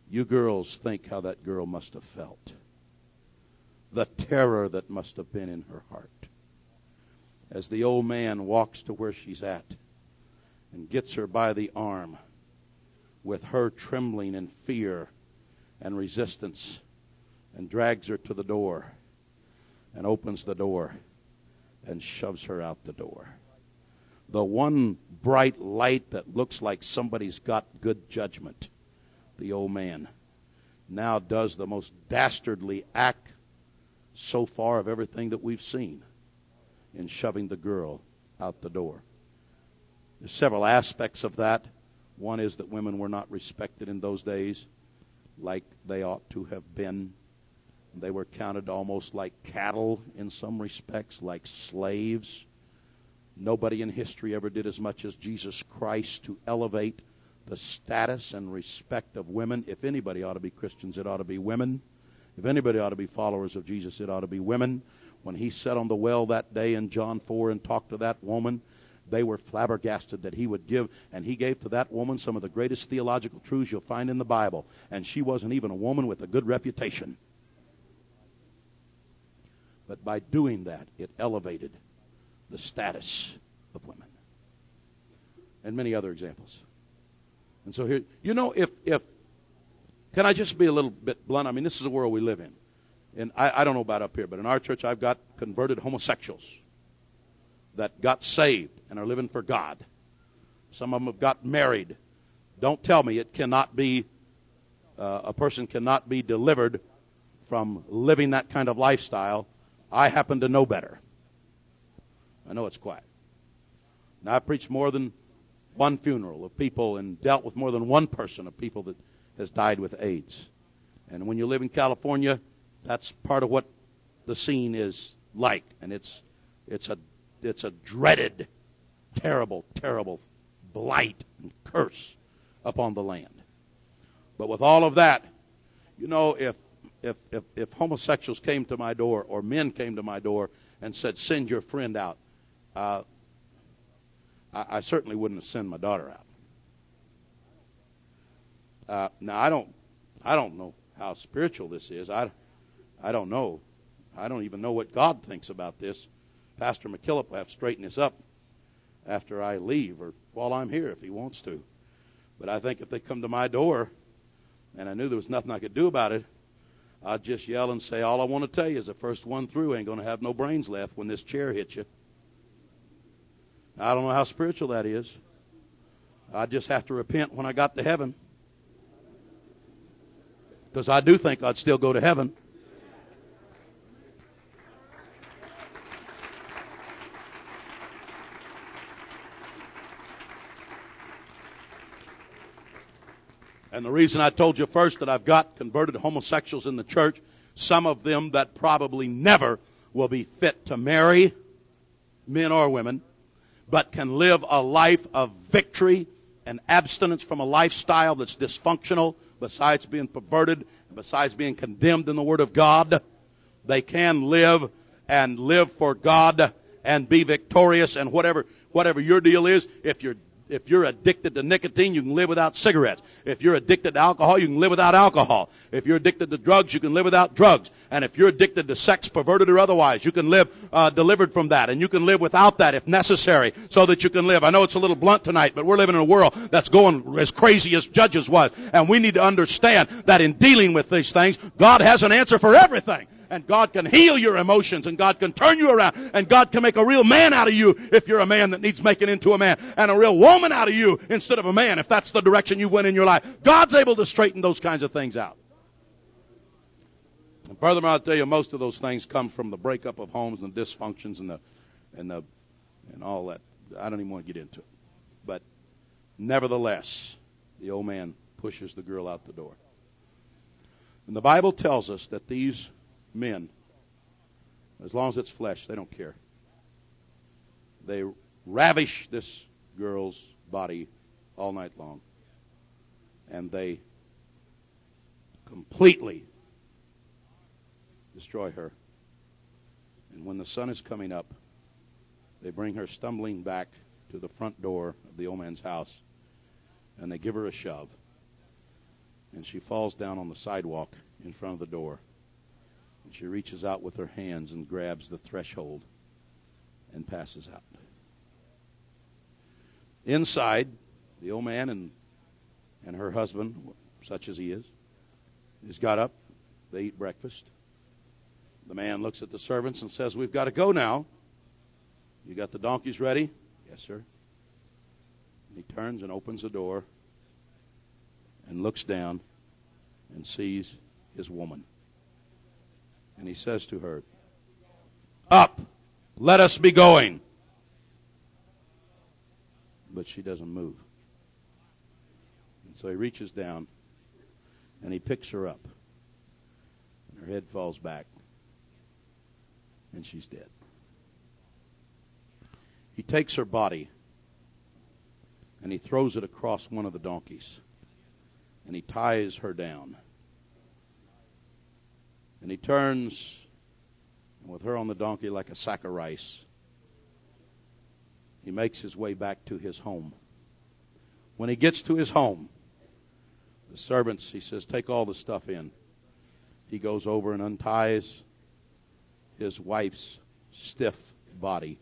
You girls think how that girl must have felt. The terror that must have been in her heart. As the old man walks to where she's at and gets her by the arm with her trembling in fear and resistance and drags her to the door and opens the door and shoves her out the door. The one bright light that looks like somebody's got good judgment the old man, now does the most dastardly act so far of everything that we've seen in shoving the girl out the door. There's several aspects of that. One is that women were not respected in those days like they ought to have been. They were counted almost like cattle in some respects, like slaves. Nobody in history ever did as much as Jesus Christ to elevate the status and respect of women. If anybody ought to be Christians, it ought to be women. If anybody ought to be followers of Jesus, it ought to be women. When he sat on the well that day in John 4 and talked to that woman, they were flabbergasted that he would give, and he gave to that woman some of the greatest theological truths you'll find in the Bible. And she wasn't even a woman with a good reputation. But by doing that, it elevated the status of women. And many other examples. And so here, you know, if, if, can I just be a little bit blunt? I mean, this is the world we live in. And I, I don't know about up here, but in our church, I've got converted homosexuals that got saved and are living for God. Some of them have got married. Don't tell me it cannot be, uh, a person cannot be delivered from living that kind of lifestyle. I happen to know better. I know it's quiet. Now, I've preached more than one funeral of people and dealt with more than one person of people that has died with AIDS. And when you live in California, that's part of what the scene is like. And it's, it's, a, it's a dreaded, terrible, terrible blight and curse upon the land. But with all of that, you know, if, if, if, if homosexuals came to my door or men came to my door and said, send your friend out, uh, I, I, certainly wouldn't sent my daughter out. Uh, now I don't, I don't know how spiritual this is. I, I don't know. I don't even know what God thinks about this. Pastor McKillop will have to straighten this up after I leave or while I'm here if he wants to. But I think if they come to my door and I knew there was nothing I could do about it, I'd just yell and say, All I want to tell you is the first one through ain't going to have no brains left when this chair hits you. I don't know how spiritual that is. I just have to repent when I got to heaven. Because I do think I'd still go to heaven. And the reason I told you first that I've got converted homosexuals in the church, some of them that probably never will be fit to marry, men or women, but can live a life of victory and abstinence from a lifestyle that's dysfunctional, besides being perverted, besides being condemned in the Word of God. They can live and live for God and be victorious and whatever whatever your deal is, if you're if you're addicted to nicotine, you can live without cigarettes. If you're addicted to alcohol, you can live without alcohol. If you're addicted to drugs, you can live without drugs. And if you're addicted to sex, perverted or otherwise, you can live uh, delivered from that. And you can live without that if necessary, so that you can live. I know it's a little blunt tonight, but we're living in a world that's going as crazy as Judges was. And we need to understand that in dealing with these things, God has an answer for everything and God can heal your emotions and God can turn you around and God can make a real man out of you if you're a man that needs making into a man and a real woman out of you instead of a man if that's the direction you went in your life. God's able to straighten those kinds of things out. And furthermore, I'll tell you, most of those things come from the breakup of homes and dysfunctions and the and the and all that. I don't even want to get into it. But nevertheless, the old man pushes the girl out the door. And the Bible tells us that these men. As long as it's flesh, they don't care. They ravish this girl's body all night long. And they completely destroy her. And when the sun is coming up, they bring her stumbling back to the front door of the old man's house and they give her a shove. And she falls down on the sidewalk in front of the door. And she reaches out with her hands and grabs the threshold and passes out. Inside, the old man and, and her husband, such as he is, he's got up. They eat breakfast. The man looks at the servants and says, We've got to go now. You got the donkeys ready? Yes, sir. He turns and opens the door and looks down and sees his woman. And he says to her, Up, let us be going. But she doesn't move. And so he reaches down and he picks her up. And her head falls back. And she's dead. He takes her body and he throws it across one of the donkeys. And he ties her down. And he turns, and with her on the donkey like a sack of rice, he makes his way back to his home. When he gets to his home, the servants, he says, take all the stuff in. He goes over and unties his wife's stiff body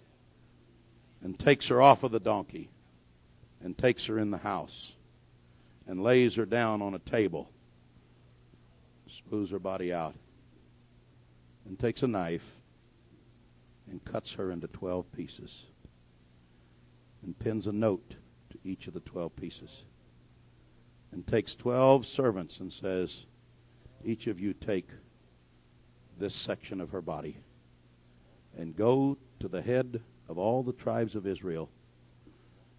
and takes her off of the donkey and takes her in the house and lays her down on a table, smooths her body out, and takes a knife and cuts her into 12 pieces and pins a note to each of the 12 pieces and takes 12 servants and says, Each of you take this section of her body and go to the head of all the tribes of Israel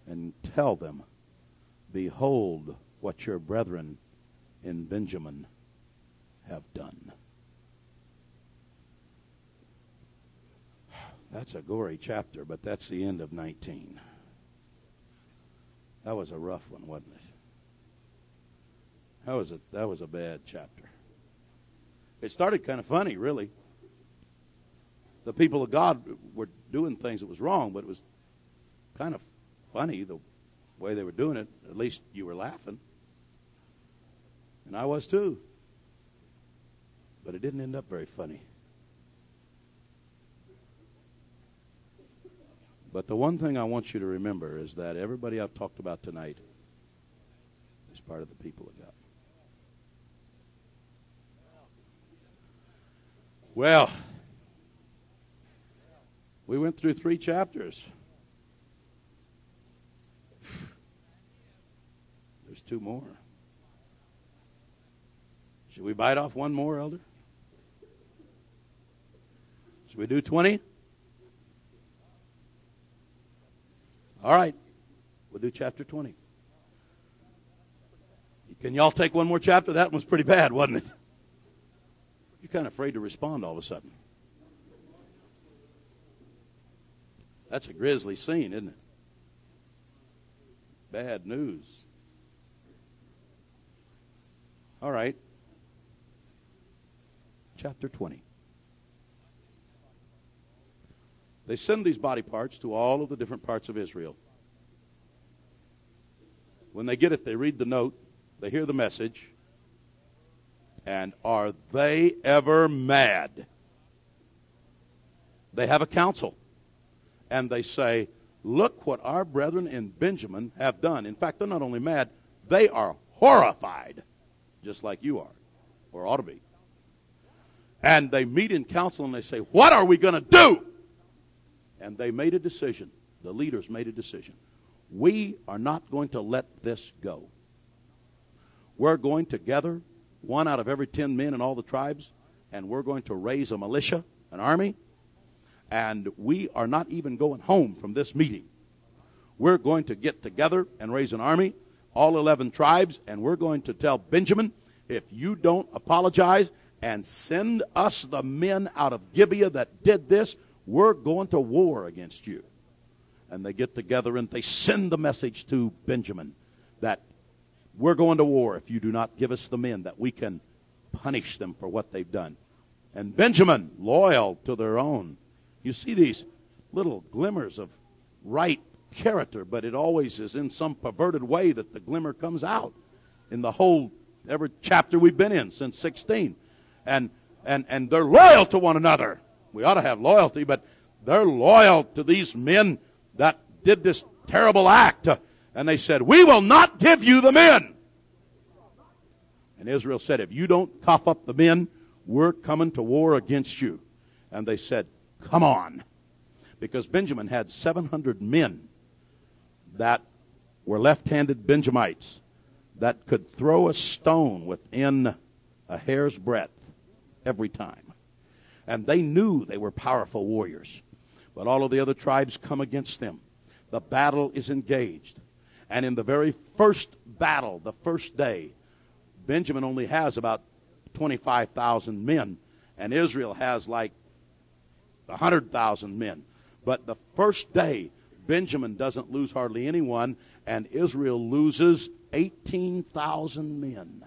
and tell them, Behold what your brethren in Benjamin have done. That's a gory chapter, but that's the end of 19. That was a rough one, wasn't it? That was a that was a bad chapter. It started kind of funny, really. The people of God were doing things that was wrong, but it was kind of funny the way they were doing it. At least you were laughing. And I was too. But it didn't end up very funny. But the one thing I want you to remember is that everybody I've talked about tonight is part of the people of God. Well, we went through three chapters. There's two more. Should we bite off one more, Elder? Should we do 20? All right. We'll do chapter 20. Can y'all take one more chapter? That one was pretty bad, wasn't it? You're kind of afraid to respond all of a sudden. That's a grisly scene, isn't it? Bad news. All right. Chapter 20. They send these body parts to all of the different parts of Israel. When they get it, they read the note, they hear the message, and are they ever mad? They have a council. And they say, Look what our brethren in Benjamin have done. In fact, they're not only mad, they are horrified, just like you are, or ought to be. And they meet in council and they say, What are we going to do? And they made a decision. The leaders made a decision. We are not going to let this go. We're going to gather one out of every ten men in all the tribes, and we're going to raise a militia, an army, and we are not even going home from this meeting. We're going to get together and raise an army, all 11 tribes, and we're going to tell Benjamin, if you don't apologize and send us the men out of Gibeah that did this, we're going to war against you. And they get together and they send the message to Benjamin that we're going to war if you do not give us the men that we can punish them for what they've done. And Benjamin, loyal to their own. You see these little glimmers of right character, but it always is in some perverted way that the glimmer comes out in the whole every chapter we've been in since 16. And and and they're loyal to one another. We ought to have loyalty, but they're loyal to these men that did this terrible act. And they said, We will not give you the men. And Israel said, If you don't cough up the men, we're coming to war against you. And they said, Come on. Because Benjamin had 700 men that were left handed Benjamites that could throw a stone within a hair's breadth every time. And they knew they were powerful warriors. But all of the other tribes come against them. The battle is engaged. And in the very first battle, the first day, Benjamin only has about 25,000 men, and Israel has like 100,000 men. But the first day, Benjamin doesn't lose hardly anyone, and Israel loses 18,000 men.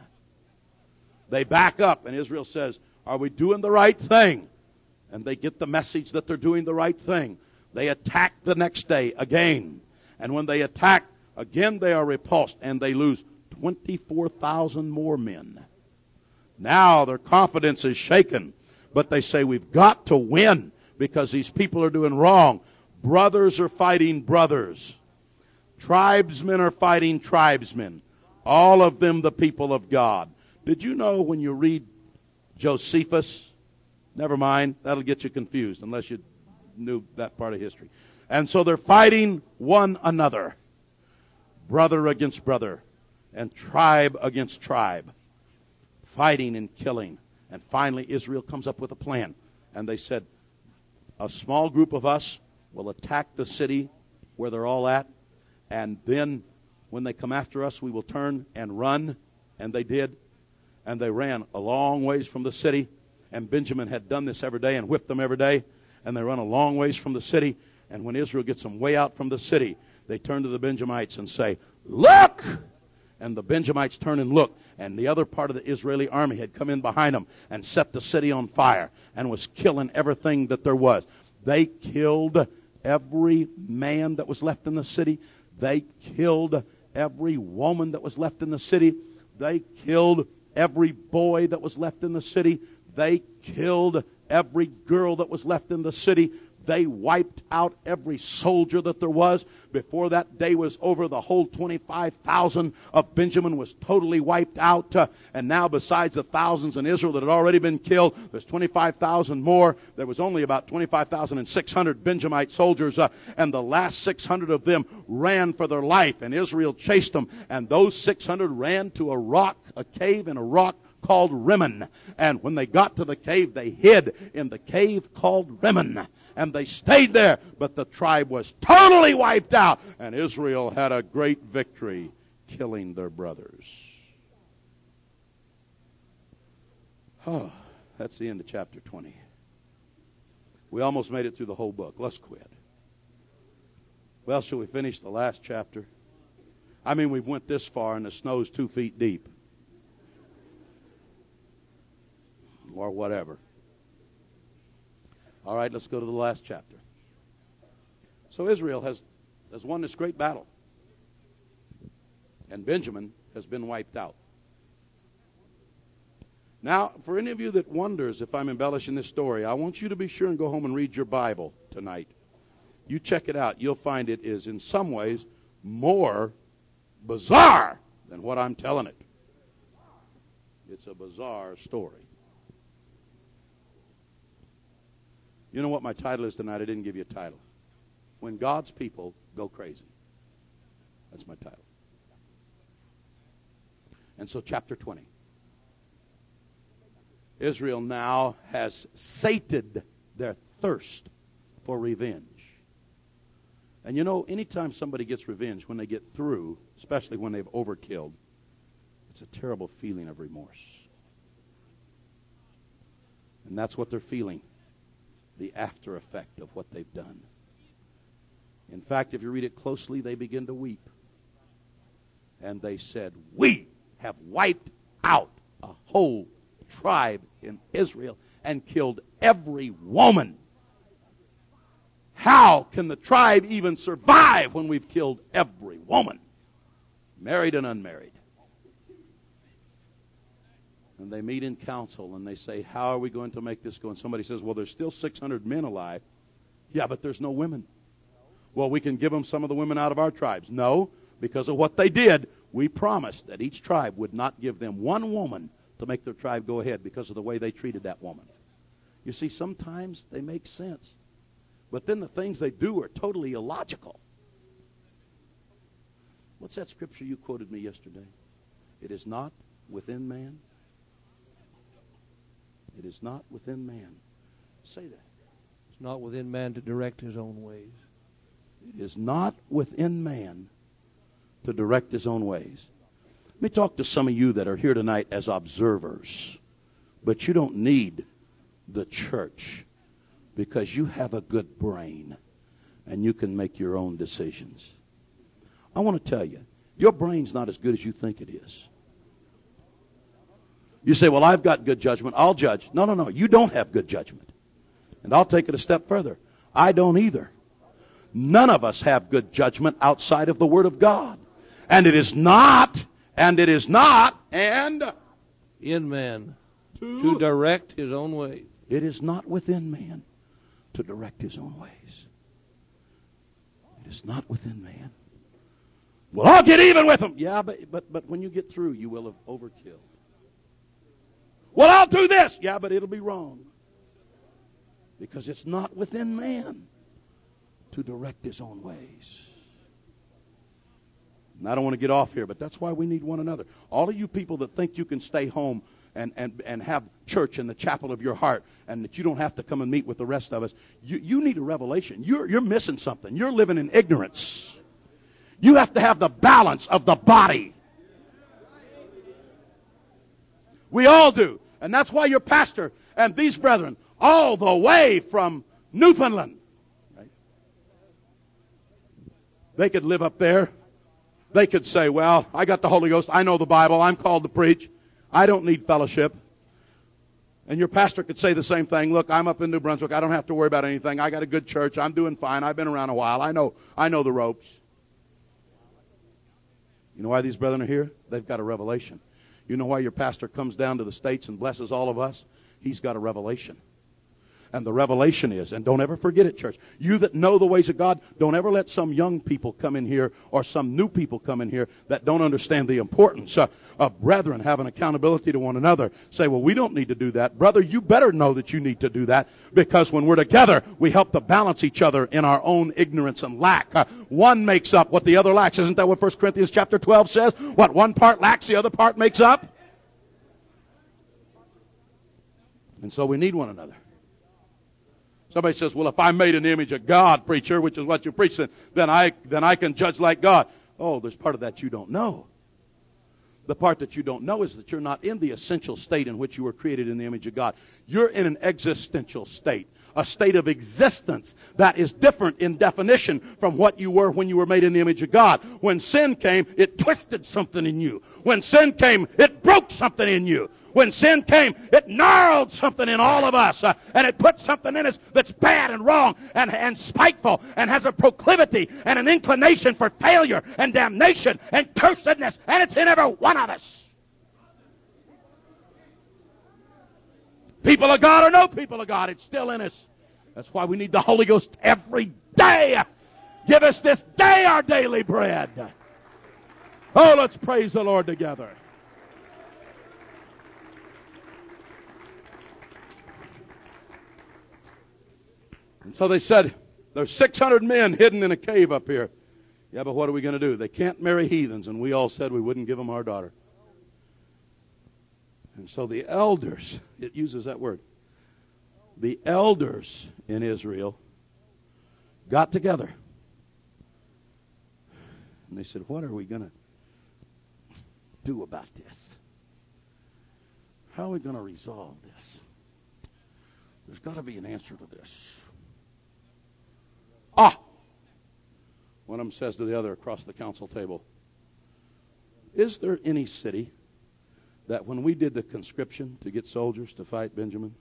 They back up, and Israel says, Are we doing the right thing? And they get the message that they're doing the right thing. They attack the next day again. And when they attack, Again, they are repulsed and they lose 24,000 more men. Now their confidence is shaken but they say we've got to win because these people are doing wrong. Brothers are fighting brothers. Tribesmen are fighting tribesmen. All of them the people of God. Did you know when you read Josephus? Never mind, that'll get you confused unless you knew that part of history. And so they're fighting one another, brother against brother, and tribe against tribe, fighting and killing. And finally, Israel comes up with a plan. And they said, A small group of us will attack the city where they're all at, and then when they come after us, we will turn and run. And they did. And they ran a long ways from the city. And Benjamin had done this every day and whipped them every day. And they run a long ways from the city. And when Israel gets them way out from the city, they turn to the Benjamites and say, Look! And the Benjamites turn and look. And the other part of the Israeli army had come in behind them and set the city on fire and was killing everything that there was. They killed every man that was left in the city. They killed every woman that was left in the city. They killed every boy that was left in the city. They killed every girl that was left in the city. They wiped out every soldier that there was. Before that day was over, the whole 25,000 of Benjamin was totally wiped out. Uh, and now, besides the thousands in Israel that had already been killed, there's 25,000 more. There was only about 25,600 Benjamite soldiers, uh, and the last 600 of them ran for their life, and Israel chased them. And those 600 ran to a rock, a cave in a rock called Rimmon. And when they got to the cave, they hid in the cave called Rimmon and they stayed there. But the tribe was totally wiped out, and Israel had a great victory, killing their brothers. Oh, that's the end of chapter 20. We almost made it through the whole book. Let's quit. Well, shall we finish the last chapter? I mean, we've went this far, and the snow's two feet deep. Or whatever. All right, let's go to the last chapter. So Israel has, has won this great battle. And Benjamin has been wiped out. Now, for any of you that wonders if I'm embellishing this story, I want you to be sure and go home and read your Bible tonight. You check it out. You'll find it is, in some ways, more bizarre than what I'm telling it. It's a bizarre story. You know what my title is tonight? I didn't give you a title. When God's people go crazy. That's my title. And so, chapter 20. Israel now has sated their thirst for revenge. And you know, anytime somebody gets revenge, when they get through, especially when they've overkilled, it's a terrible feeling of remorse. And that's what they're feeling the after effect of what they've done. In fact, if you read it closely, they begin to weep. And they said, We have wiped out a whole tribe in Israel and killed every woman. How can the tribe even survive when we've killed every woman, married and unmarried? And they meet in council and they say, How are we going to make this go? And somebody says, Well, there's still 600 men alive. Yeah, but there's no women. Well, we can give them some of the women out of our tribes. No, because of what they did, we promised that each tribe would not give them one woman to make their tribe go ahead because of the way they treated that woman. You see, sometimes they make sense, but then the things they do are totally illogical. What's that scripture you quoted me yesterday? It is not within man it is not within man. Say that. It's not within man to direct his own ways. It is not within man to direct his own ways. Let me talk to some of you that are here tonight as observers, but you don't need the church because you have a good brain and you can make your own decisions. I want to tell you, your brain's not as good as you think it is. You say, Well, I've got good judgment. I'll judge. No, no, no. You don't have good judgment. And I'll take it a step further. I don't either. None of us have good judgment outside of the Word of God. And it is not, and it is not, and in man to, to direct his own way. It is not within man to direct his own ways. It is not within man. Well, I'll get even with him. Yeah, but, but, but when you get through, you will have overkilled. Well, I'll do this. Yeah, but it'll be wrong. Because it's not within man to direct his own ways. And I don't want to get off here, but that's why we need one another. All of you people that think you can stay home and, and, and have church in the chapel of your heart and that you don't have to come and meet with the rest of us, you, you need a revelation. You're, you're missing something. You're living in ignorance. You have to have the balance of the body. We all do. And that's why your pastor and these brethren, all the way from Newfoundland, right? they could live up there. They could say, Well, I got the Holy Ghost. I know the Bible. I'm called to preach. I don't need fellowship. And your pastor could say the same thing. Look, I'm up in New Brunswick. I don't have to worry about anything. I got a good church. I'm doing fine. I've been around a while. I know, I know the ropes. You know why these brethren are here? They've got a revelation. You know why your pastor comes down to the States and blesses all of us? He's got a revelation. And the revelation is, and don't ever forget it, church. You that know the ways of God, don't ever let some young people come in here or some new people come in here that don't understand the importance uh, of brethren having accountability to one another. Say, well, we don't need to do that. Brother, you better know that you need to do that because when we're together, we help to balance each other in our own ignorance and lack. Uh, one makes up what the other lacks. Isn't that what 1 Corinthians chapter 12 says? What one part lacks, the other part makes up? And so we need one another. Somebody says, well, if I'm made an image of God, preacher, which is what you preach, then, then, I, then I can judge like God. Oh, there's part of that you don't know. The part that you don't know is that you're not in the essential state in which you were created in the image of God. You're in an existential state, a state of existence that is different in definition from what you were when you were made in the image of God. When sin came, it twisted something in you. When sin came, it broke something in you. When sin came, it gnarled something in all of us, uh, and it put something in us that's bad and wrong and, and spiteful and has a proclivity and an inclination for failure and damnation and cursedness, and it's in every one of us. People of God or no people of God, it's still in us. That's why we need the Holy Ghost every day. Give us this day our daily bread. Oh, let's praise the Lord together. And so they said, There's 600 men hidden in a cave up here. Yeah, but what are we going to do? They can't marry heathens. And we all said we wouldn't give them our daughter. And so the elders, it uses that word, the elders in Israel got together. And they said, What are we going to do about this? How are we going to resolve this? There's got to be an answer to this. Ah! One of them says to the other across the council table, Is there any city that when we did the conscription to get soldiers to fight Benjamin,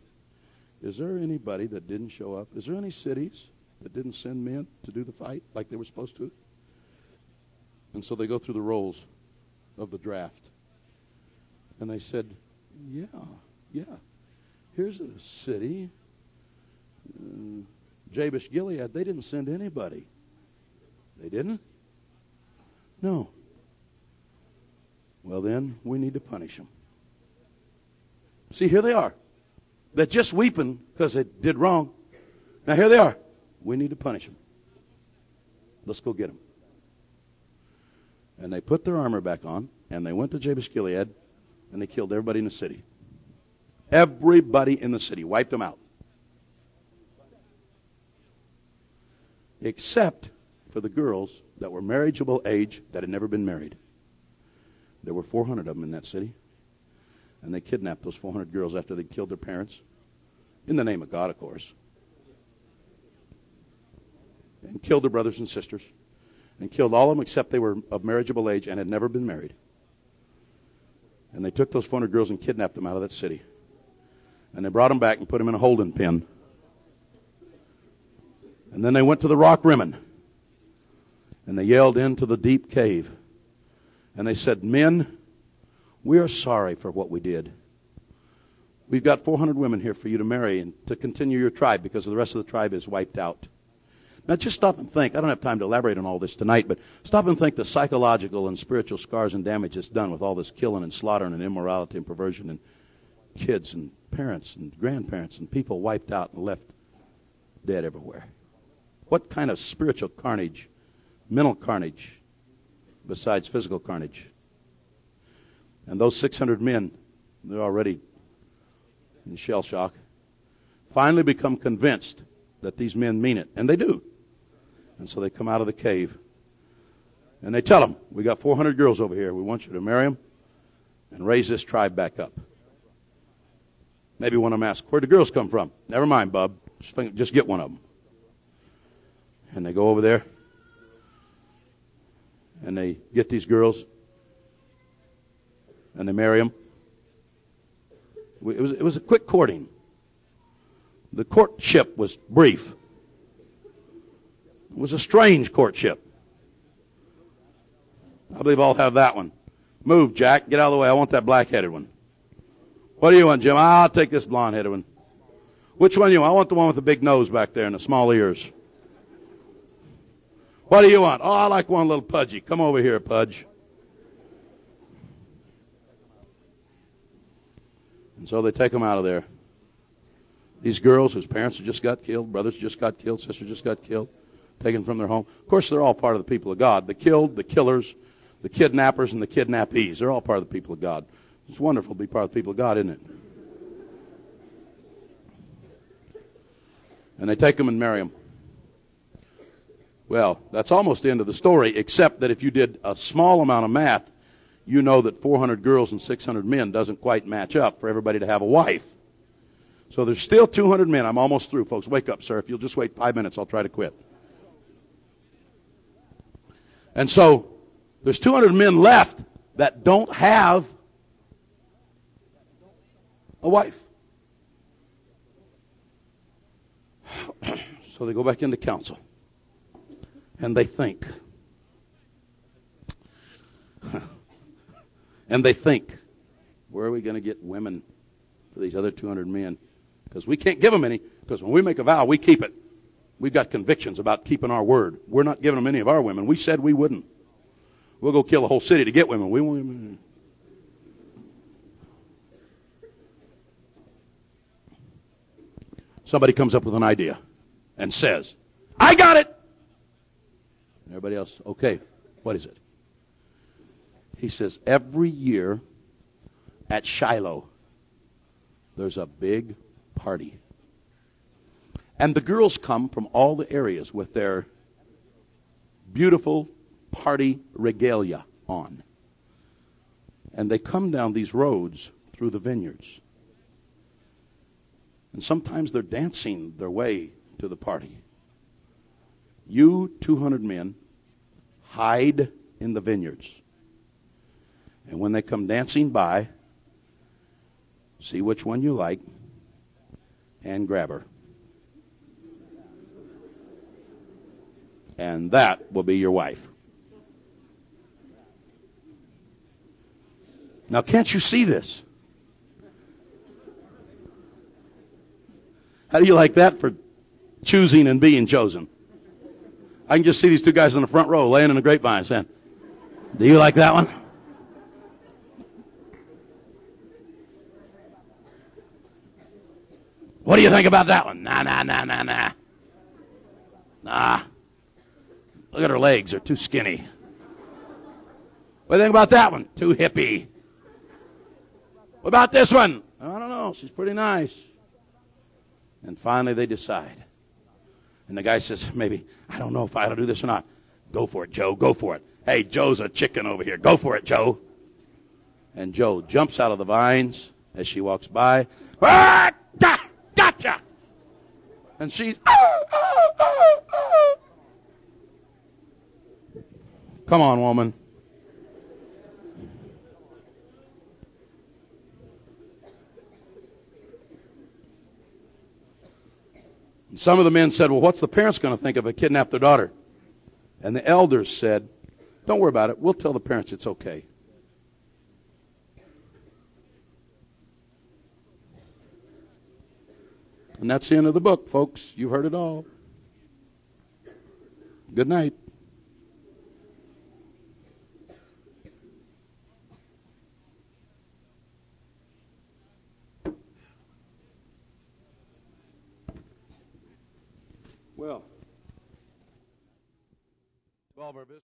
is there anybody that didn't show up? Is there any cities that didn't send men to do the fight like they were supposed to? And so they go through the rolls of the draft. And they said, Yeah, yeah. Here's a city. Uh, Jabesh Gilead, they didn't send anybody. They didn't? No. Well, then, we need to punish them. See, here they are. They're just weeping because they did wrong. Now, here they are. We need to punish them. Let's go get them. And they put their armor back on, and they went to Jabesh Gilead, and they killed everybody in the city. Everybody in the city. Wiped them out. Except for the girls that were marriageable age that had never been married. There were 400 of them in that city. And they kidnapped those 400 girls after they killed their parents. In the name of God, of course. And killed their brothers and sisters. And killed all of them except they were of marriageable age and had never been married. And they took those 400 girls and kidnapped them out of that city. And they brought them back and put them in a holding pen and then they went to the rock rimmon. And they yelled into the deep cave. And they said, Men, we are sorry for what we did. We've got 400 women here for you to marry and to continue your tribe because the rest of the tribe is wiped out. Now, just stop and think. I don't have time to elaborate on all this tonight, but stop and think the psychological and spiritual scars and damage that's done with all this killing and slaughtering and immorality and perversion and kids and parents and grandparents and people wiped out and left dead everywhere. What kind of spiritual carnage, mental carnage, besides physical carnage? And those 600 men, they're already in shell shock, finally become convinced that these men mean it. And they do. And so they come out of the cave. And they tell them, We got 400 girls over here. We want you to marry them and raise this tribe back up. Maybe one of them asks, Where'd the girls come from? Never mind, Bub. Just, think, just get one of them. And they go over there and they get these girls and they marry them. It was, it was a quick courting. The courtship was brief. It was a strange courtship. I believe I'll have that one. Move, Jack. Get out of the way. I want that black headed one. What do you want, Jim? I'll take this blonde headed one. Which one do you want? I want the one with the big nose back there and the small ears. What do you want? Oh, I like one little pudgy. Come over here, Pudge. And so they take them out of there. These girls whose parents have just got killed, brothers just got killed, sisters just got killed, taken from their home. Of course, they're all part of the people of God. The killed, the killers, the kidnappers, and the kidnappees. They're all part of the people of God. It's wonderful to be part of the people of God, isn't it? And they take them and marry them. Well, that's almost the end of the story, except that if you did a small amount of math, you know that 400 girls and 600 men doesn't quite match up for everybody to have a wife. So there's still 200 men. I'm almost through, folks. Wake up, sir. If you'll just wait five minutes, I'll try to quit. And so there's 200 men left that don't have a wife. (clears throat) so they go back into council and they think. And they think, where are we going to get women for these other 200 men? Because we can't give them any, because when we make a vow, we keep it. We've got convictions about keeping our word. We're not giving them any of our women. We said we wouldn't. We'll go kill a whole city to get women. We won't. Somebody comes up with an idea and says, I got it. Everybody else, okay, what is it? He says, every year at Shiloh, there's a big party. And the girls come from all the areas with their beautiful party regalia on. And they come down these roads through the vineyards. And sometimes they're dancing their way to the party. You 200 men hide in the vineyards. And when they come dancing by, see which one you like and grab her. And that will be your wife. Now, can't you see this? How do you like that for choosing and being chosen? I can just see these two guys in the front row laying in the grapevine saying, Do you like that one? What do you think about that one? Nah, nah, nah, nah, nah. Nah. Look at her legs. They're too skinny. What do you think about that one? Too hippie. What about this one? I don't know. She's pretty nice. And finally they decide. And the guy says, maybe, I don't know if I ought to do this or not. Go for it, Joe. Go for it. Hey, Joe's a chicken over here. Go for it, Joe. And Joe jumps out of the vines as she walks by. Ah! Gotcha! And she's, oh, oh, oh. Come on, woman. And some of the men said, Well, what's the parents going to think if I kidnap their daughter? And the elders said, Don't worry about it. We'll tell the parents it's okay. And that's the end of the book, folks. You've heard it all. Good night. Well, 12 our business.